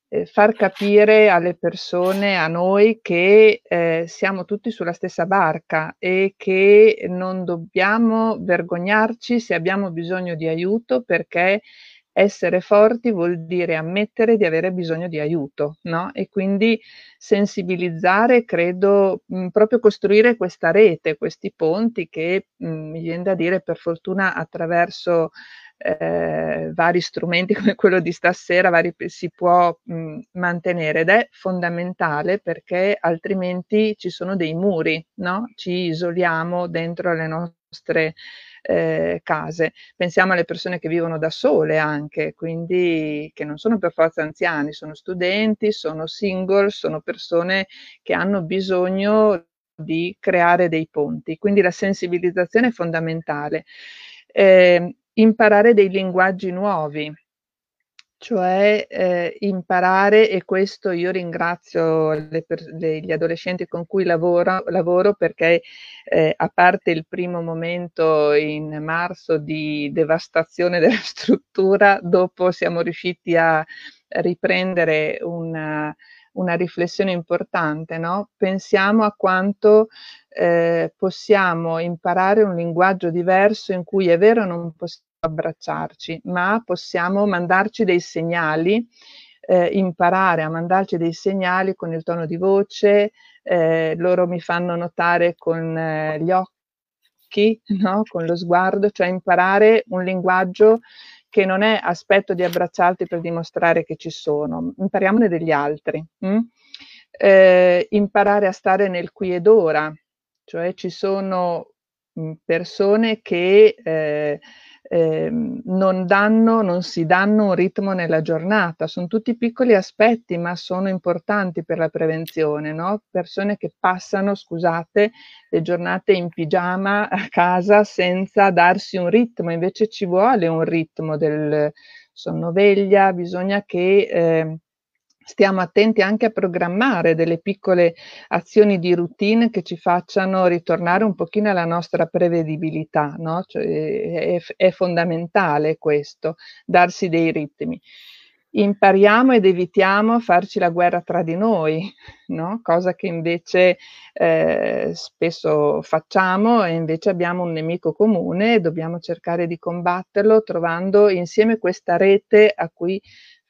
eh, far capire alle persone, a noi, che eh, siamo tutti sulla stessa barca e che non dobbiamo vergognarci se abbiamo bisogno di aiuto perché essere forti vuol dire ammettere di avere bisogno di aiuto, no? E quindi sensibilizzare, credo, mh, proprio costruire questa rete, questi ponti che mh, mi viene da dire per fortuna attraverso eh, vari strumenti come quello di stasera vari, si può mh, mantenere ed è fondamentale perché altrimenti ci sono dei muri, no? Ci isoliamo dentro le nostre eh, case. Pensiamo alle persone che vivono da sole anche, quindi che non sono per forza anziani, sono studenti, sono single, sono persone che hanno bisogno di creare dei ponti. Quindi la sensibilizzazione è fondamentale. Eh, imparare dei linguaggi nuovi, cioè eh, imparare, e questo io ringrazio le, le, gli adolescenti con cui lavoro, lavoro perché eh, a parte il primo momento in marzo di devastazione della struttura, dopo siamo riusciti a riprendere una, una riflessione importante, no? Pensiamo a quanto eh, possiamo imparare un linguaggio diverso in cui è vero non possiamo abbracciarci, ma possiamo mandarci dei segnali, eh, imparare a mandarci dei segnali con il tono di voce, eh, loro mi fanno notare con eh, gli occhi, no? con lo sguardo, cioè imparare un linguaggio che non è aspetto di abbracciarti per dimostrare che ci sono, impariamone degli altri. Hm? Eh, imparare a stare nel qui ed ora, cioè ci sono mh, persone che eh, eh, non, danno, non si danno un ritmo nella giornata. Sono tutti piccoli aspetti, ma sono importanti per la prevenzione. No? Persone che passano, scusate, le giornate in pigiama a casa senza darsi un ritmo, invece ci vuole un ritmo del sonnoveglia, bisogna che eh, stiamo attenti anche a programmare delle piccole azioni di routine che ci facciano ritornare un pochino alla nostra prevedibilità, no? cioè, è, è, fondamentale questo, darsi dei ritmi. Impariamo ed evitiamo a farci la guerra tra di noi, no? cosa che invece eh, spesso facciamo e invece abbiamo un nemico comune e dobbiamo cercare di combatterlo trovando insieme questa rete a cui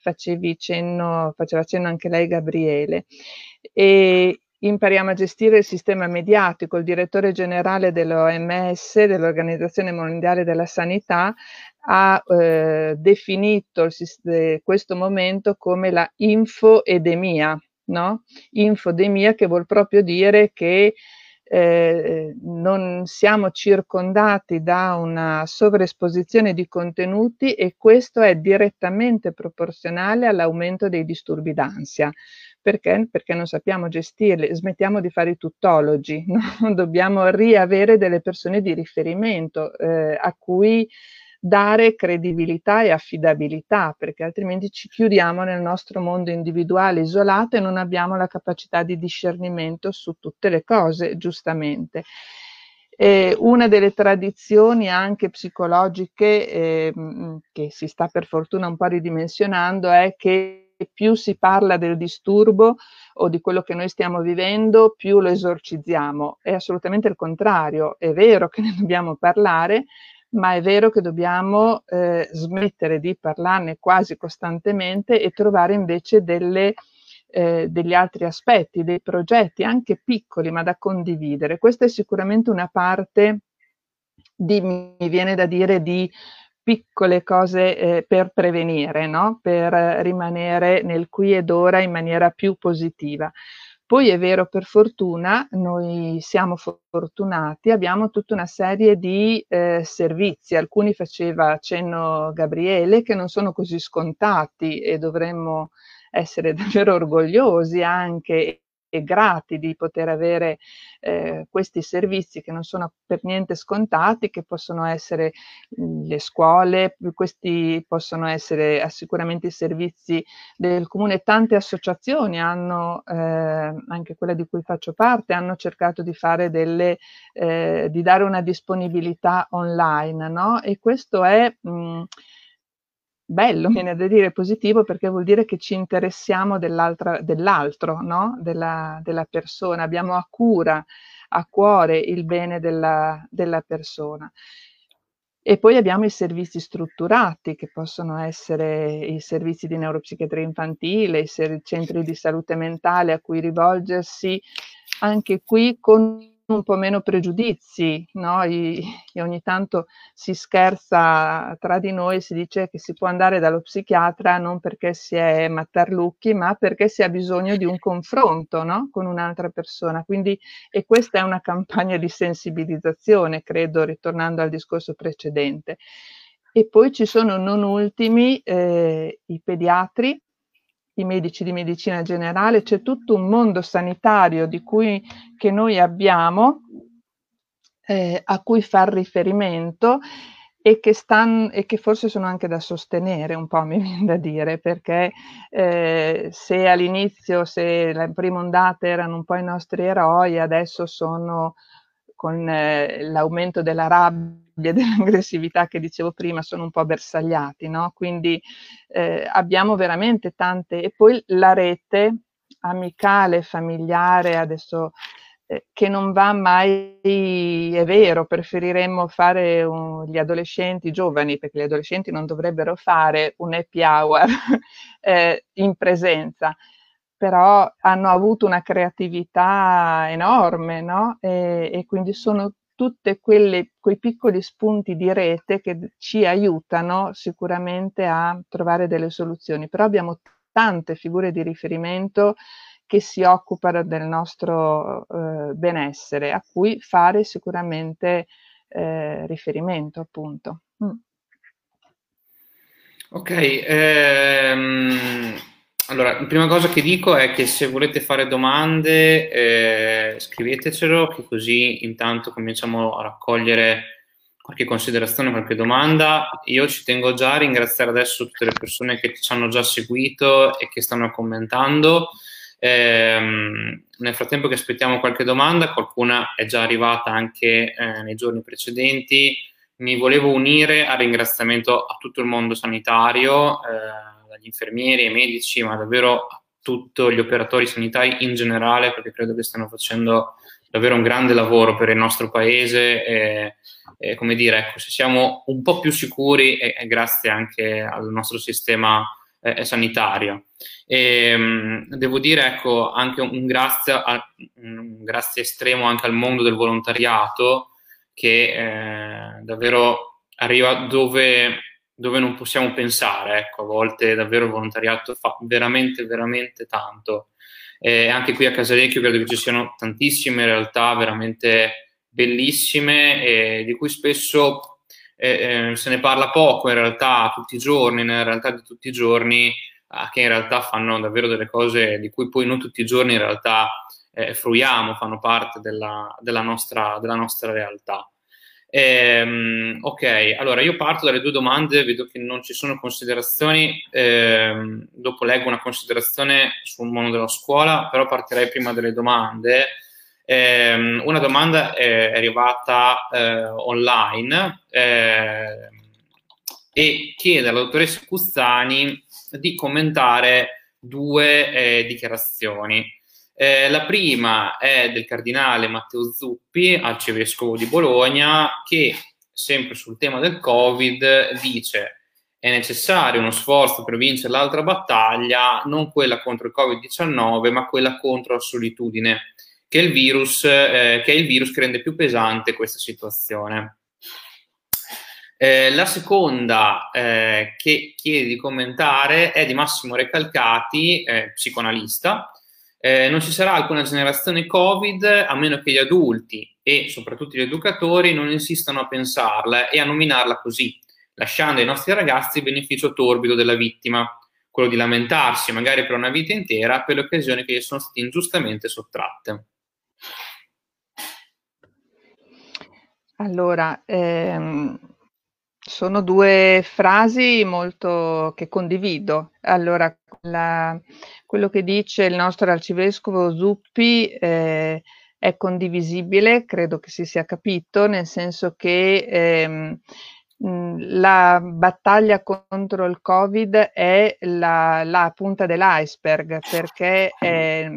facevi cenno, faceva cenno anche lei Gabriele. E impariamo a gestire il sistema mediatico. Il direttore generale dell'OMS, dell'Organizzazione Mondiale della Sanità, ha eh, definito il, questo momento come la infoedemia, no? Infodemia che vuol proprio dire che eh, non siamo circondati da una sovraesposizione di contenuti e questo è direttamente proporzionale all'aumento dei disturbi d'ansia Perché? Perché non sappiamo gestirle, smettiamo di fare i tuttologi, no? dobbiamo riavere delle persone di riferimento eh, a cui dare credibilità e affidabilità, perché altrimenti ci chiudiamo nel nostro mondo individuale isolato e non abbiamo la capacità di discernimento su tutte le cose, giustamente. Eh, una delle tradizioni anche psicologiche eh, che si sta per fortuna un po' ridimensionando è che più si parla del disturbo o di quello che noi stiamo vivendo, più lo esorcizziamo. È assolutamente il contrario. È vero che ne dobbiamo parlare, ma è vero che dobbiamo eh, smettere di parlarne quasi costantemente e trovare invece delle, eh, degli altri aspetti, dei progetti anche piccoli ma da condividere. Questa è sicuramente una parte di, mi viene da dire, di piccole cose eh, per prevenire, no? per rimanere nel qui ed ora in maniera più positiva. Poi è vero, per fortuna, noi siamo fortunati, abbiamo tutta una serie di eh, servizi, alcuni faceva cenno Gabriele, che non sono così scontati e dovremmo essere davvero orgogliosi anche e grati di poter avere eh, questi servizi che non sono per niente scontati, che possono essere mhmm, le scuole, questi possono essere ah, sicuramente i servizi del comune. Tante associazioni hanno, eh, anche quella di cui faccio parte, hanno cercato di fare delle, eh, di dare una disponibilità online, no? E questo è mh, mhmm, bello, viene da dire positivo, perché vuol dire che ci interessiamo dell'altro, no? della, della, persona, abbiamo a cura, a cuore il bene della, della persona. E poi abbiamo i servizi strutturati, che possono essere i servizi di neuropsichiatria infantile, i centri di salute mentale a cui rivolgersi, anche qui con un po' meno pregiudizi, no? I, ogni tanto si scherza tra di noi, si dice che si può andare dallo psichiatra non perché si è mattarlucchi, ma perché si ha bisogno di un confronto no? con un'altra persona. Quindi, e questa è una campagna di sensibilizzazione, credo, ritornando al discorso precedente. E poi ci sono non ultimi eh, i pediatri i medici di medicina generale, c'è tutto un mondo sanitario di cui, che noi abbiamo, eh, a cui far riferimento e che, stan, e che, forse sono anche da sostenere un po', mi viene da dire, perché eh, se all'inizio, se la prima ondata erano un po' i nostri eroi, adesso sono con eh, l'aumento della rabbia e dell'aggressività che dicevo prima, sono un po' bersagliati, no? Quindi eh, abbiamo veramente tante, e poi la rete amicale, familiare, adesso eh, che non va mai, è vero, preferiremmo fare un, gli adolescenti giovani, perché gli adolescenti non dovrebbero fare un happy hour eh, in presenza però hanno avuto una creatività enorme, no? E, e quindi sono tutti quei piccoli spunti di rete che ci aiutano sicuramente a trovare delle soluzioni, però abbiamo tante figure di riferimento che si occupano del nostro eh, benessere, a cui fare sicuramente eh, riferimento, appunto. Mm. Ok, ehm, allora, la prima cosa che dico è che se volete fare domande eh, scrivetecelo, che così intanto cominciamo a raccogliere qualche considerazione, qualche domanda. Io ci tengo già a ringraziare adesso tutte le persone che ci hanno già seguito e che stanno commentando. Eh, nel frattempo che aspettiamo qualche domanda, qualcuna è già arrivata anche eh, nei giorni precedenti. Mi volevo unire al ringraziamento a tutto il mondo sanitario. Eh, dagli infermieri ai medici, ma davvero a tutti gli operatori sanitari in generale, perché credo che stiano facendo davvero un grande lavoro per il nostro paese e, e come dire, ecco, se siamo un po' più sicuri è, è grazie anche al nostro sistema eh, sanitario. E, mh, devo dire, ecco, anche un grazie, a, un grazie estremo anche al mondo del volontariato che eh, davvero arriva dove dove non possiamo pensare, ecco, a volte davvero il volontariato fa veramente, veramente tanto. E anche qui a Casalecchio credo che ci siano tantissime realtà veramente bellissime e di cui spesso eh, eh, se ne parla poco in realtà tutti i giorni, nella realtà di tutti i giorni eh, che in realtà fanno davvero delle cose di cui poi noi tutti i giorni in realtà eh, fruiamo, fanno parte della, della, nostra, della nostra, realtà. Ehm, ok, allora io parto dalle due domande, vedo che non ci sono considerazioni, ehm, dopo leggo una considerazione sul mondo della scuola, però partirei prima dalle domande. Eh, una domanda è arrivata eh, online eh, e chiede alla dottoressa Cuzzani di commentare due eh, dichiarazioni. Eh, la prima è del cardinale Matteo Zuppi, arcivescovo di Bologna, che sempre sul tema del Covid dice è necessario uno sforzo per vincere l'altra battaglia, non quella contro il Covid-19, ma quella contro la solitudine, che è il virus, eh, che, è il virus che rende più pesante questa situazione. Eh, la seconda eh, che chiede di commentare è di Massimo Recalcati, eh, psicoanalista. Eh, non ci sarà alcuna generazione Covid a meno che gli adulti e soprattutto gli educatori non insistano a pensarla e a nominarla così, lasciando ai nostri ragazzi il beneficio torbido della vittima, quello di lamentarsi magari per una vita intera per le occasioni che gli sono state ingiustamente sottratte. Allora, ehm, sono due frasi molto che condivido. Allora, la, quello che dice il nostro arcivescovo Zuppi eh, è condivisibile, credo che si sia capito, nel senso che ehm, la battaglia contro il Covid è la, la punta dell'iceberg perché eh,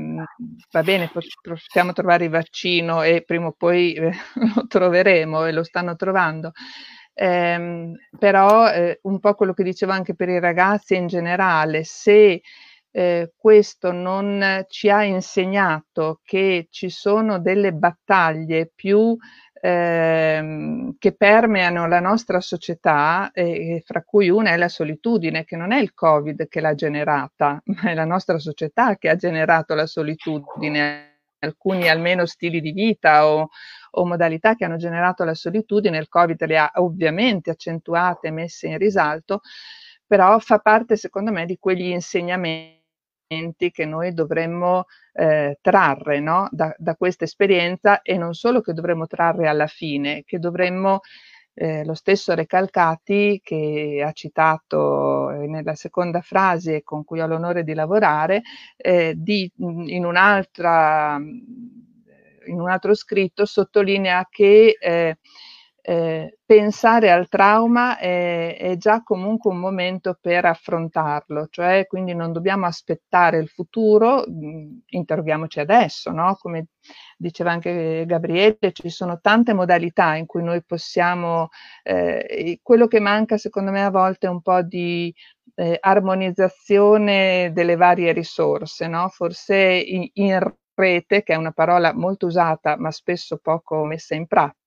va bene, possiamo trovare il vaccino e prima o poi lo troveremo e lo stanno trovando, eh, però eh, un po' quello che dicevo anche per i ragazzi in generale, se eh, questo non ci ha insegnato che ci sono delle battaglie più ehm, che permeano la nostra società, eh, fra cui una è la solitudine, che non è il Covid che l'ha generata, ma è la nostra società che ha generato la solitudine alcuni almeno stili di vita o, o, modalità che hanno generato la solitudine, il Covid le ha ovviamente accentuate e messe in risalto, però fa parte secondo me di quegli insegnamenti che noi dovremmo eh, trarre no? da, da questa esperienza e non solo che dovremmo trarre alla fine, che dovremmo eh, lo stesso Recalcati che ha citato eh, nella seconda frase con cui ho l'onore di lavorare, eh, di, in, in un altro scritto sottolinea che eh, eh, pensare al trauma è, è, già comunque un momento per affrontarlo, cioè quindi non dobbiamo aspettare il futuro, mh, interroghiamoci adesso, no? come diceva anche Gabriele, ci sono tante modalità in cui noi possiamo, eh, quello che manca secondo me a volte è un po' di eh, armonizzazione delle varie risorse, no? forse in, in rete, che è una parola molto usata ma spesso poco messa in pratica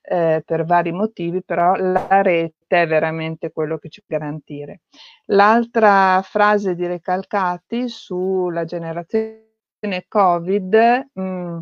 eh, per vari motivi, però la rete è veramente quello che ci può garantire. L'altra frase di Recalcati sulla generazione Covid mh, mm,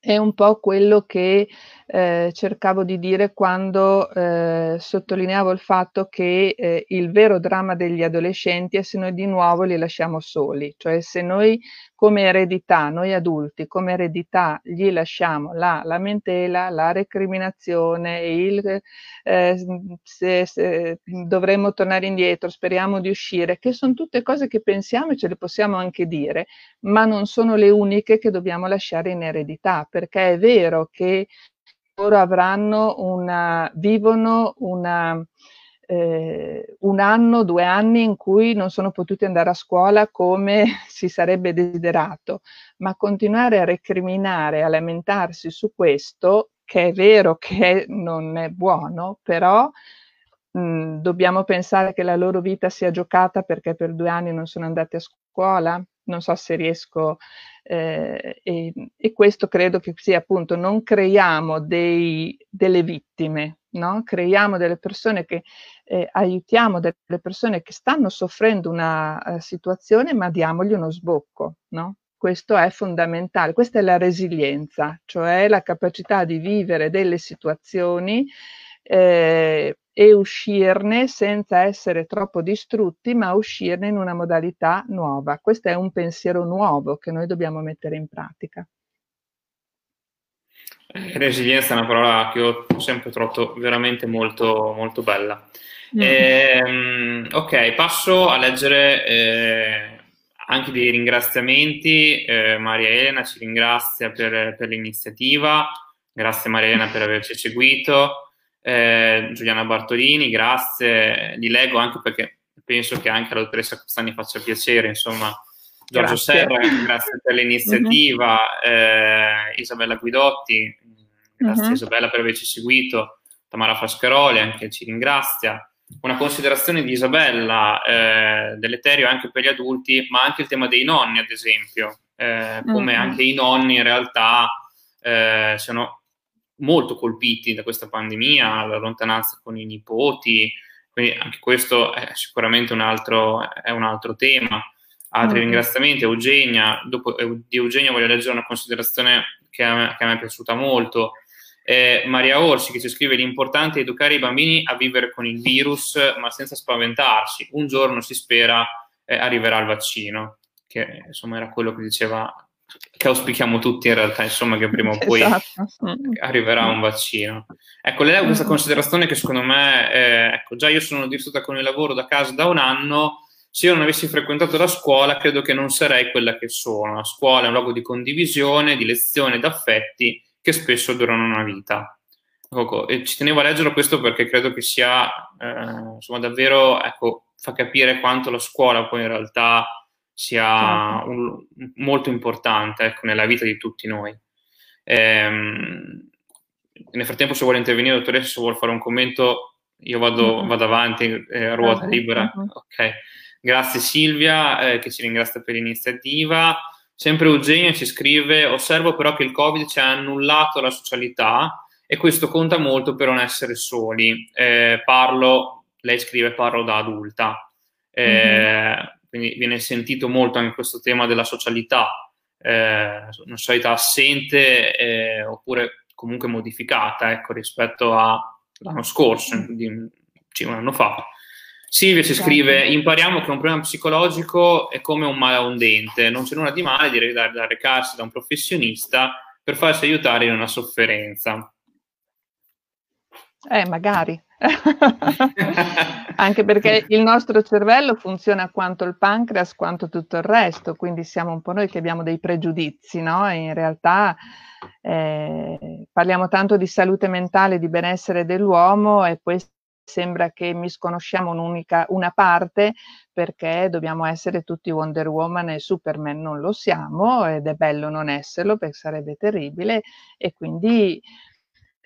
è un po' quello che eh, cercavo di dire quando eh, sottolineavo il fatto che eh, il vero dramma degli adolescenti è se noi di nuovo li lasciamo soli, cioè se noi come eredità, noi adulti, come eredità gli lasciamo la lamentela, la recriminazione, il eh, se, se dovremmo tornare indietro, speriamo di uscire, che sono tutte cose che pensiamo e ce le possiamo anche dire, ma non sono le uniche che dobbiamo lasciare in eredità, perché è vero che loro avranno una, vivono una eh, un anno, due anni in cui non sono potuti andare a scuola come si sarebbe desiderato, ma continuare a recriminare, a lamentarsi su questo, che è vero che non è buono, però mh, dobbiamo pensare che la loro vita sia giocata perché per due anni non sono andati a scuola. Non so se riesco, eh, e, e, questo credo che sia appunto, non creiamo dei, delle vittime, no? creiamo delle persone che eh, aiutiamo delle persone che stanno soffrendo una uh, situazione, ma diamogli uno sbocco. No? Questo è fondamentale, questa è la resilienza, cioè la capacità di vivere delle situazioni eh, e uscirne senza essere troppo distrutti, ma uscirne in una modalità nuova. Questo è un pensiero nuovo che noi dobbiamo mettere in pratica. Resilienza è una parola che ho sempre trovato veramente molto, molto bella. Mm. Eh, ok, passo a leggere eh, anche dei ringraziamenti. Eh, Maria Elena ci ringrazia per, per, l'iniziativa, grazie Maria Elena per averci seguito. Eh, Giuliana Bartolini, grazie. Li leggo anche perché penso che anche alla dottoressa Costani faccia piacere, insomma. Giorgio grazie. Serra, grazie per l'iniziativa. Mm-hmm. Isabella Guidotti, grazie mm-hmm. Isabella per averci seguito. Tamara Fascaroli anche ci ringrazia una considerazione di Isabella eh, dell'eterio anche per gli adulti, ma anche il tema dei nonni, ad esempio, eh, come mm-hmm. anche i nonni in realtà eh, siano molto colpiti da questa pandemia, la lontananza con i nipoti, quindi anche questo è sicuramente un altro, è un altro tema. Altri mm-hmm. ringraziamenti, Eugenia, dopo di Eugenia voglio leggere una considerazione che a me, che a me è piaciuta molto, eh, Maria Orsi che ci scrive l'importante è educare i bambini a vivere con il virus ma senza spaventarsi. Un giorno si spera eh, arriverà il vaccino, che insomma era quello che diceva, che auspichiamo tutti in realtà, insomma che prima o poi esatto. arriverà un vaccino. Ecco, lei ha questa considerazione che secondo me, eh, ecco, già io sono distrutta con il lavoro da casa da un anno, se io non avessi frequentato la scuola, credo che non sarei quella che sono. La scuola è un luogo di condivisione, di lezione, d'affetti che spesso durano una vita. Ecco, e ci tenevo a leggere questo perché credo che sia eh, insomma, davvero, ecco, fa capire quanto la scuola poi in realtà sia certo. un, molto importante ecco, nella vita di tutti noi. Ehm, nel frattempo, se vuole intervenire, dottoressa, se vuole fare un commento, io vado, vado avanti eh, ruota libera. Ok, grazie Silvia, eh, che ci ringrazia per l'iniziativa. Sempre Eugenio ci scrive: Osservo però che il Covid ci ha annullato la socialità e questo conta molto per non essere soli. Eh, parlo, lei scrive, parlo da adulta. Eh, mm-hmm. Quindi viene sentito molto anche questo tema della socialità, eh, una socialità assente eh, oppure comunque modificata ecco, rispetto all'anno scorso, di, un anno fa. Silvia ci scrive: Impariamo che un problema psicologico è come un male a un dente, non c'è nulla di male da recarsi da un professionista per farsi aiutare in una sofferenza. Eh, magari. Anche perché il nostro cervello funziona quanto il pancreas, quanto tutto il resto, quindi siamo un po' noi che abbiamo dei pregiudizi, no? E in realtà eh, parliamo tanto di salute mentale, di benessere dell'uomo e poi sembra che misconosciamo un'unica, una parte perché dobbiamo essere tutti Wonder Woman e Superman, non lo siamo ed è bello non esserlo perché sarebbe terribile e quindi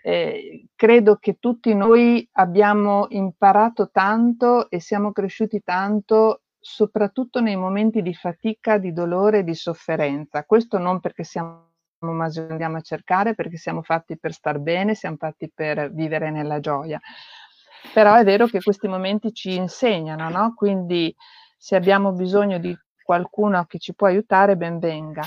eh, credo che tutti noi abbiamo imparato tanto e siamo cresciuti tanto soprattutto nei momenti di fatica, di dolore, di sofferenza. Questo non perché siamo ma andiamo a cercare perché siamo fatti per star bene, siamo fatti per vivere nella gioia. Però è vero che questi momenti ci insegnano, no? Quindi se abbiamo bisogno di qualcuno che ci può aiutare, ben venga.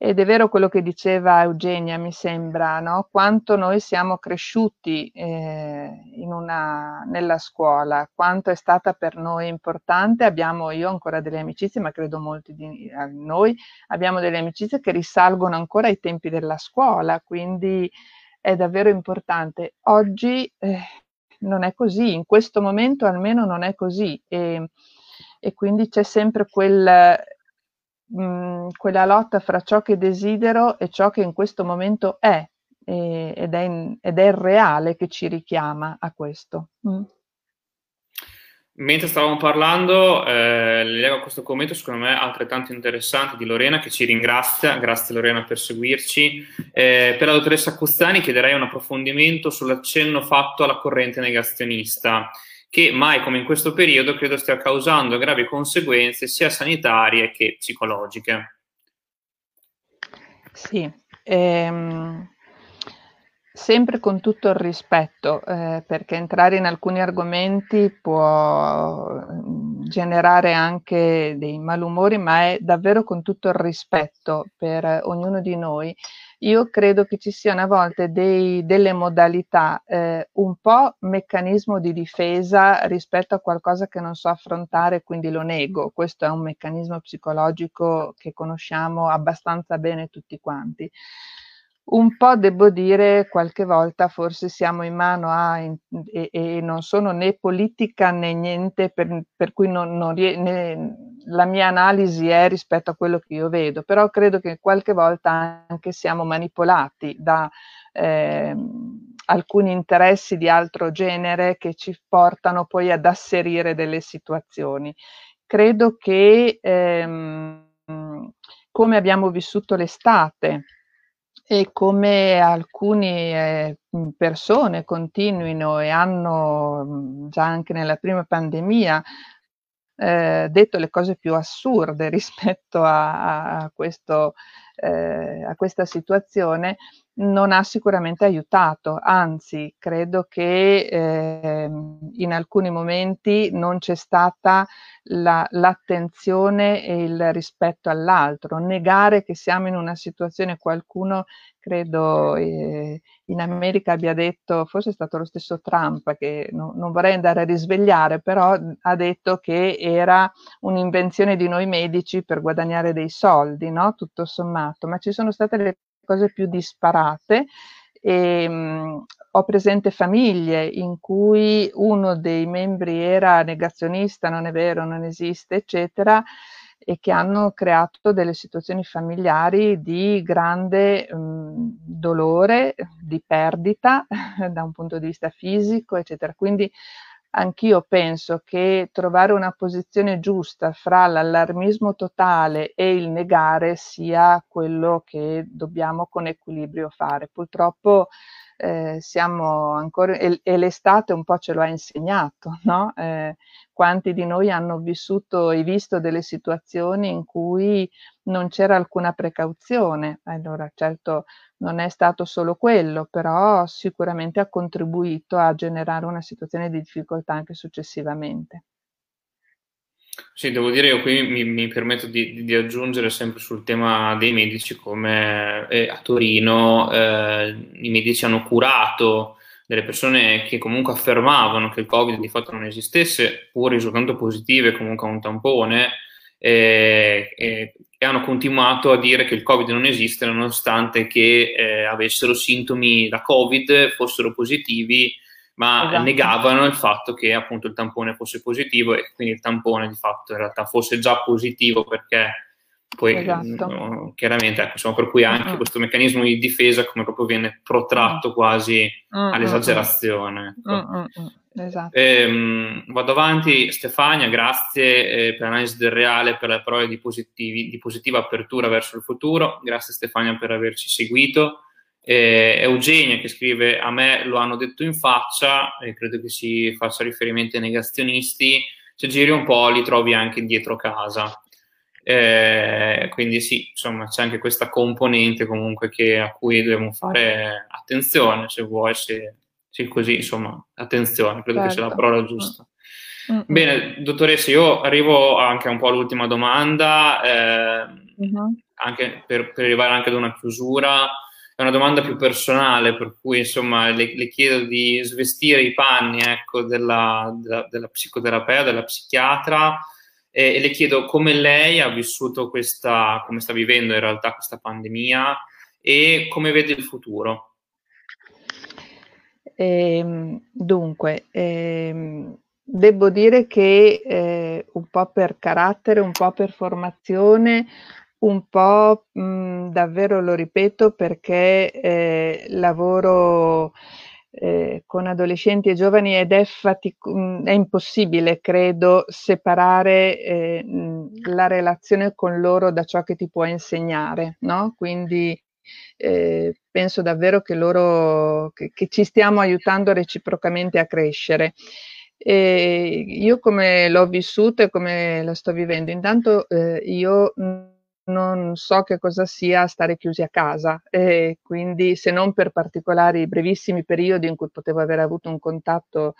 Ed è vero quello che diceva Eugenia, mi sembra, no? quanto noi siamo cresciuti eh, una, nella scuola, quanto è stata per noi importante. Abbiamo, io ancora delle amicizie, ma credo molti di noi, abbiamo delle amicizie che risalgono ancora ai tempi della scuola, quindi è davvero importante. Oggi eh, non è così, in questo momento almeno non è così e, e quindi c'è sempre quel, mh, mm, quella lotta fra ciò che desidero e ciò che in questo momento è e, ed, è in, ed, è il reale che ci richiama a questo. Mm. Mentre stavamo parlando, eh, le leggo questo commento, secondo me altrettanto interessante, di Lorena che ci ringrazia. Grazie Lorena per seguirci. Eh, per la dottoressa Costani chiederei un approfondimento sull'accenno fatto alla corrente negazionista, che mai come in questo periodo credo stia causando gravi conseguenze sia sanitarie che psicologiche. Sì, ehm, sempre con tutto il rispetto, eh, perché entrare in alcuni argomenti può, generare anche dei malumori, ma è davvero con tutto il rispetto per ognuno di noi. Io credo che ci siano a volte dei, delle modalità eh, un po' meccanismo di difesa rispetto a qualcosa che non so affrontare, quindi lo nego. Questo è un meccanismo psicologico che conosciamo abbastanza bene tutti quanti. Un po' devo dire, qualche volta forse siamo in mano a, in, e, e, non sono né politica né niente, per, per cui non, non, né, la mia analisi è rispetto a quello che io vedo, però credo che qualche volta anche siamo manipolati da eh, alcuni interessi di altro genere che ci portano poi ad asserire delle situazioni. Credo che ehm, come abbiamo vissuto l'estate, e come alcune eh, persone continuino e hanno già anche nella prima pandemia eh, detto le cose più assurde rispetto a, a, questo, eh, a questa situazione, non ha sicuramente aiutato, anzi credo che eh, in alcuni momenti non c'è stata la, l'attenzione e il rispetto all'altro, negare che siamo in una situazione, qualcuno credo eh, in America abbia detto, forse è stato lo stesso Trump, che no, non vorrei andare a risvegliare, però ha detto che era un'invenzione di noi medici per guadagnare dei soldi, no? tutto sommato, ma ci sono state le cose più disparate. E, mh, ho presente famiglie in cui uno dei membri era negazionista, non è vero, non esiste, eccetera, e che hanno creato delle situazioni familiari di grande mh, dolore, di perdita da un punto di vista fisico, eccetera. Quindi anch'io penso che trovare una posizione giusta fra l'allarmismo totale e il negare sia quello che dobbiamo con equilibrio fare. Purtroppo eh, siamo ancora, e, e, l'estate un po' ce lo ha insegnato, no? Eh, quanti di noi hanno vissuto e visto delle situazioni in cui non c'era alcuna precauzione. Allora, certo, non è stato solo quello, però sicuramente ha contribuito a generare una situazione di difficoltà anche successivamente. Sì, devo dire, io qui mi, mi permetto di, di, aggiungere sempre sul tema dei medici come eh, a Torino eh, i medici hanno curato delle persone che comunque affermavano che il Covid di fatto non esistesse, pur risultando positive comunque a un tampone, eh, e hanno continuato a dire che il Covid non esiste nonostante che eh, avessero sintomi da Covid, fossero positivi ma esatto. negavano il fatto che appunto il tampone fosse positivo e quindi il tampone di fatto in realtà fosse già positivo perché poi esatto. no, chiaramente ecco, insomma, per cui anche uh-huh. questo meccanismo di difesa come proprio viene protratto uh-huh. quasi uh-huh. all'esagerazione. Ecco. Esatto. Ehm, vado avanti, Stefania, grazie eh, per l'analisi del reale, per le parole di, positivi, di positiva apertura verso il futuro. Grazie Stefania per averci seguito eh, Eugenia che scrive a me lo hanno detto in faccia e credo che si faccia riferimento ai negazionisti se giri un po' li trovi anche dietro casa eh, quindi sì insomma c'è anche questa componente comunque che, a cui dobbiamo fare attenzione se vuoi se, se così insomma attenzione credo certo. che sia la certo. parola giusta mm-hmm. Bene, dottoressa, io arrivo anche un po' all'ultima domanda, eh, mm-hmm. anche per, per, arrivare anche ad una chiusura è una domanda più personale, per cui insomma le, le chiedo di svestire i panni ecco, della, della, della, psicoterapeuta, della psichiatra e, e, le chiedo come lei ha vissuto questa, come sta vivendo in realtà questa pandemia e come vede il futuro. Eh, dunque, eh, devo dire che eh, un po' per carattere, un po' per formazione, un po', mhmm, davvero lo ripeto perché, ehm, lavoro, ehm, con adolescenti e giovani ed è fatic mhmm, è impossibile credo separare, ehm, la relazione con loro da ciò che ti può insegnare, no, quindi, ehm, penso davvero che loro che che ci stiamo aiutando reciprocamente a crescere. Ehm, io come l'ho vissuto e come la sto vivendo? Intanto, ehm, io, mhmm non so che cosa sia stare chiusi a casa e quindi se non per particolari brevissimi periodi in cui potevo aver avuto un contatto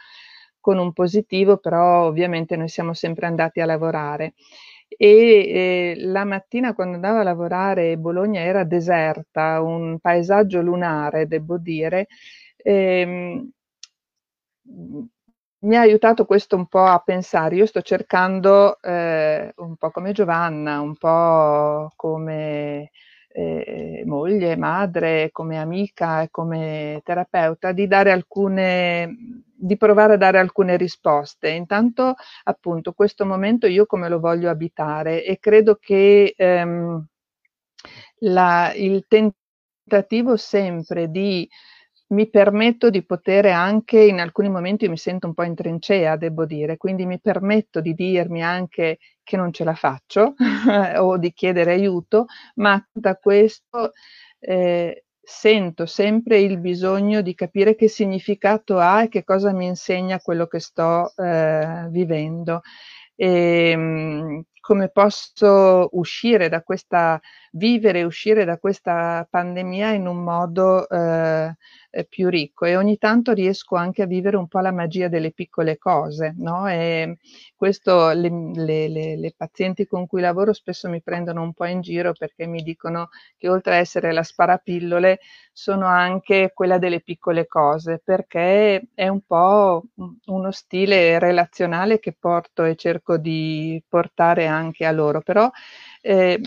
con un positivo, però ovviamente noi siamo sempre andati a lavorare. E eh, la mattina quando andavo a lavorare Bologna era deserta, un paesaggio lunare, devo dire. Ehm, mi ha aiutato questo un po' a pensare. Io sto cercando, eh, un po' come Giovanna, un po' come eh, moglie, madre, come amica e come terapeuta, di dare alcune, di provare a dare alcune risposte. Intanto, appunto, questo momento io come lo voglio abitare e credo che ehm, la, il tentativo sempre di mi permetto di poter anche in alcuni momenti mi sento un po' in trincea, devo dire, quindi mi permetto di dirmi anche che non ce la faccio o di chiedere aiuto, ma da questo eh, sento sempre il bisogno di capire che significato ha e che cosa mi insegna quello che sto eh, vivendo. E, ehm, come posso uscire da questa, vivere e uscire da questa pandemia in un modo eh, eh, più ricco e ogni tanto riesco anche a vivere un po' la magia delle piccole cose, no? E questo le, le, le, le pazienti con cui lavoro spesso mi prendono un po' in giro perché mi dicono che oltre a essere la sparapillole sono anche quella delle piccole cose perché è un po' uno stile relazionale che porto e cerco di portare anche a loro, però eh,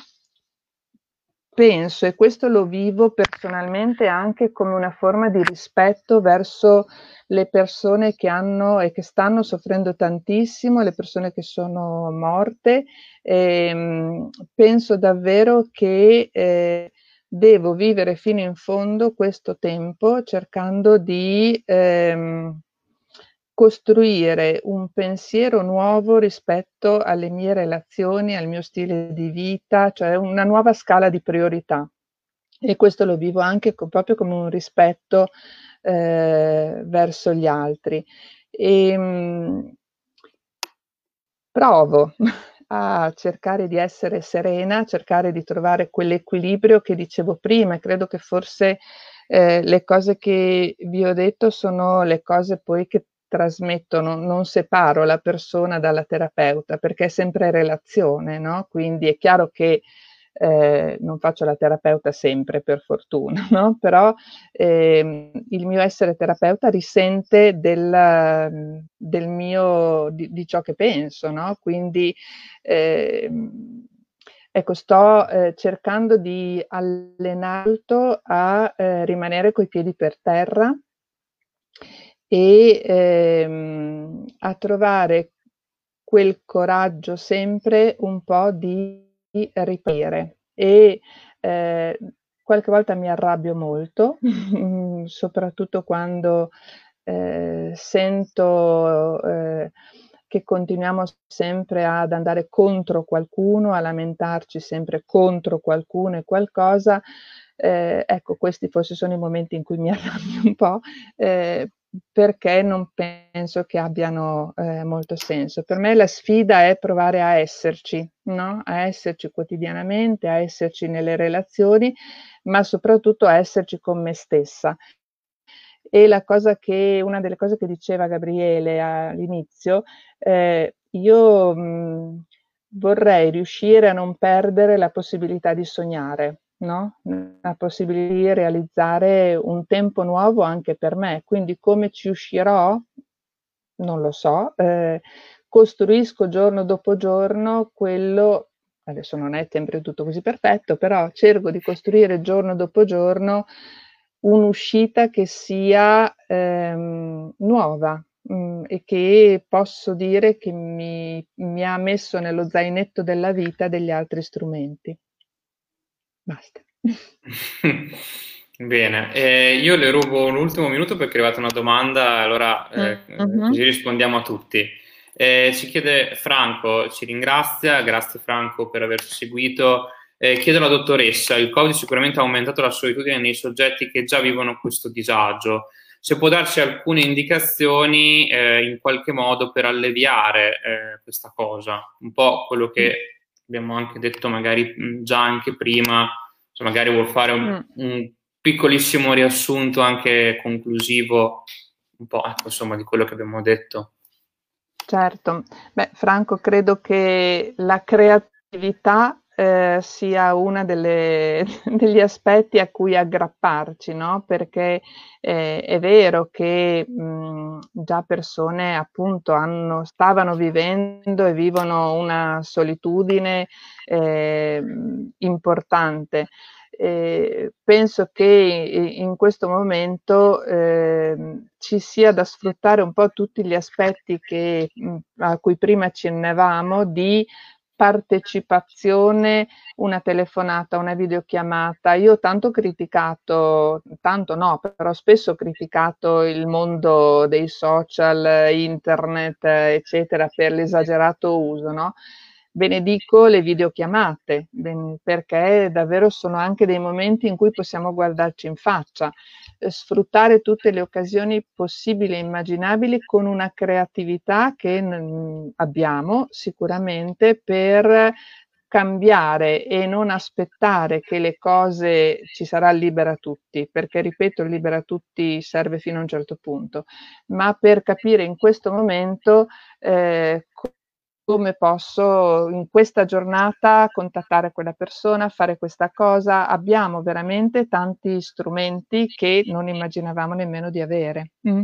penso, e questo lo vivo personalmente anche come una forma di rispetto verso le persone che hanno e che stanno soffrendo tantissimo, le persone che sono morte. E, ehm, penso davvero che eh, devo vivere fino in fondo questo tempo cercando di ehm, costruire un pensiero nuovo rispetto alle mie relazioni, al mio stile di vita, cioè una nuova scala di priorità. E questo lo vivo anche co- proprio come un rispetto eh, verso gli altri. E, ehm, mh, provo a cercare di essere serena, cercare di trovare quell'equilibrio che dicevo prima e credo che forse eh, le cose che vi ho detto sono le cose poi che trasmettono, non separo la persona dalla terapeuta perché è sempre relazione, no? Quindi è chiaro che eh, non faccio la terapeuta sempre per fortuna, no? però eh, il mio essere terapeuta risente del, del mio, di, di, ciò che penso, no? quindi eh, ecco, sto eh, cercando di allenarlo a eh, rimanere coi piedi per terra e ehm, a trovare quel coraggio sempre un po' di riparire e eh, qualche volta mi arrabbio molto, soprattutto quando eh, sento eh, che continuiamo sempre ad andare contro qualcuno, a lamentarci sempre contro qualcuno e qualcosa. Eh, ecco, questi forse sono i momenti in cui mi arrabbio un po', eh, perché non penso che abbiano eh, molto senso. Per me la sfida è provare a esserci, no? a esserci quotidianamente, a esserci nelle relazioni, ma soprattutto a esserci con me stessa. E che, una delle cose che diceva Gabriele all'inizio, eh, io mh, vorrei riuscire a non perdere la possibilità di sognare no? la possibilità di realizzare un tempo nuovo anche per me. Quindi come ci uscirò? Non lo so. Eh, costruisco giorno dopo giorno quello, adesso non è sempre tutto così perfetto, però cerco di costruire giorno dopo giorno un'uscita che sia ehm, nuova, mm, e che posso dire che mi, mi, ha messo nello zainetto della vita degli altri strumenti. Basta. Bene, eh, io le rubo l'ultimo minuto perché è arrivata una domanda, allora eh, uh-huh. così rispondiamo a tutti. Eh, ci chiede Franco, ci ringrazia, grazie Franco per averci seguito. Eh, chiede alla dottoressa, il Covid sicuramente ha aumentato la solitudine nei soggetti che già vivono questo disagio. Se può darci alcune indicazioni eh, in qualche modo per alleviare eh, questa cosa, un po' quello che abbiamo anche detto magari già anche prima, se magari vuol fare un, mm. un piccolissimo riassunto anche conclusivo, un po' ecco, insomma di quello che abbiamo detto. Certo, Beh, Franco, credo che la creatività eh, sia uno degli aspetti a cui aggrapparci, no? perché eh, è vero che mh, già persone appunto hanno, stavano vivendo e vivono una solitudine eh, importante. Eh, penso che in questo momento eh, ci sia da sfruttare un po' tutti gli aspetti che, a cui prima accennavamo di partecipazione, una telefonata, una videochiamata. Io ho tanto criticato, tanto no, però spesso ho criticato il mondo dei social, internet, eccetera, per l'esagerato uso, no? Benedico le videochiamate, perché davvero sono anche dei momenti in cui possiamo guardarci in faccia, eh, sfruttare tutte le occasioni possibili e immaginabili con una creatività che abbiamo sicuramente per cambiare e non aspettare che le cose ci sarà libera tutti, perché ripeto, libera tutti serve fino a un certo punto, ma per capire in questo momento eh, come posso in questa giornata contattare quella persona, fare questa cosa. Abbiamo veramente tanti strumenti che non immaginavamo nemmeno di avere. Mm.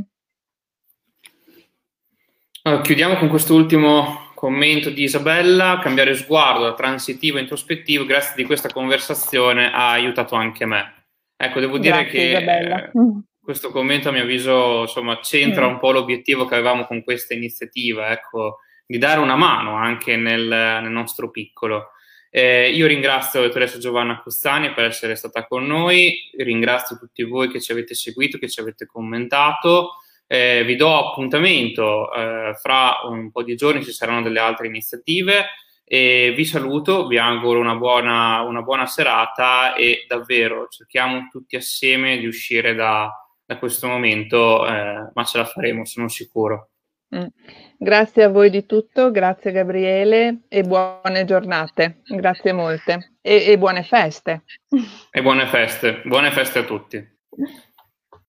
Allora, chiudiamo con questo ultimo commento di Isabella. Cambiare sguardo da transitivo a introspettivo, grazie di questa conversazione, ha aiutato anche me. Ecco, devo dire grazie, che Isabella. questo commento a mio avviso insomma, c'entra mm. un po' l'obiettivo che avevamo con questa iniziativa. Ecco, di dare una mano anche nel, nel nostro piccolo. Eh, io ringrazio dottoressa Giovanna Costani per essere stata con noi, ringrazio tutti voi che ci avete seguito, che ci avete commentato. Eh, vi do appuntamento, eh, fra un po' di giorni ci saranno delle altre iniziative e vi saluto, vi auguro una buona, una buona serata e davvero cerchiamo tutti assieme di uscire da, da questo momento, eh, ma ce la faremo, sono sicuro. Mm. Grazie a voi di tutto, grazie Gabriele e buone giornate, grazie molte e, e buone feste. E buone feste, buone feste a tutti.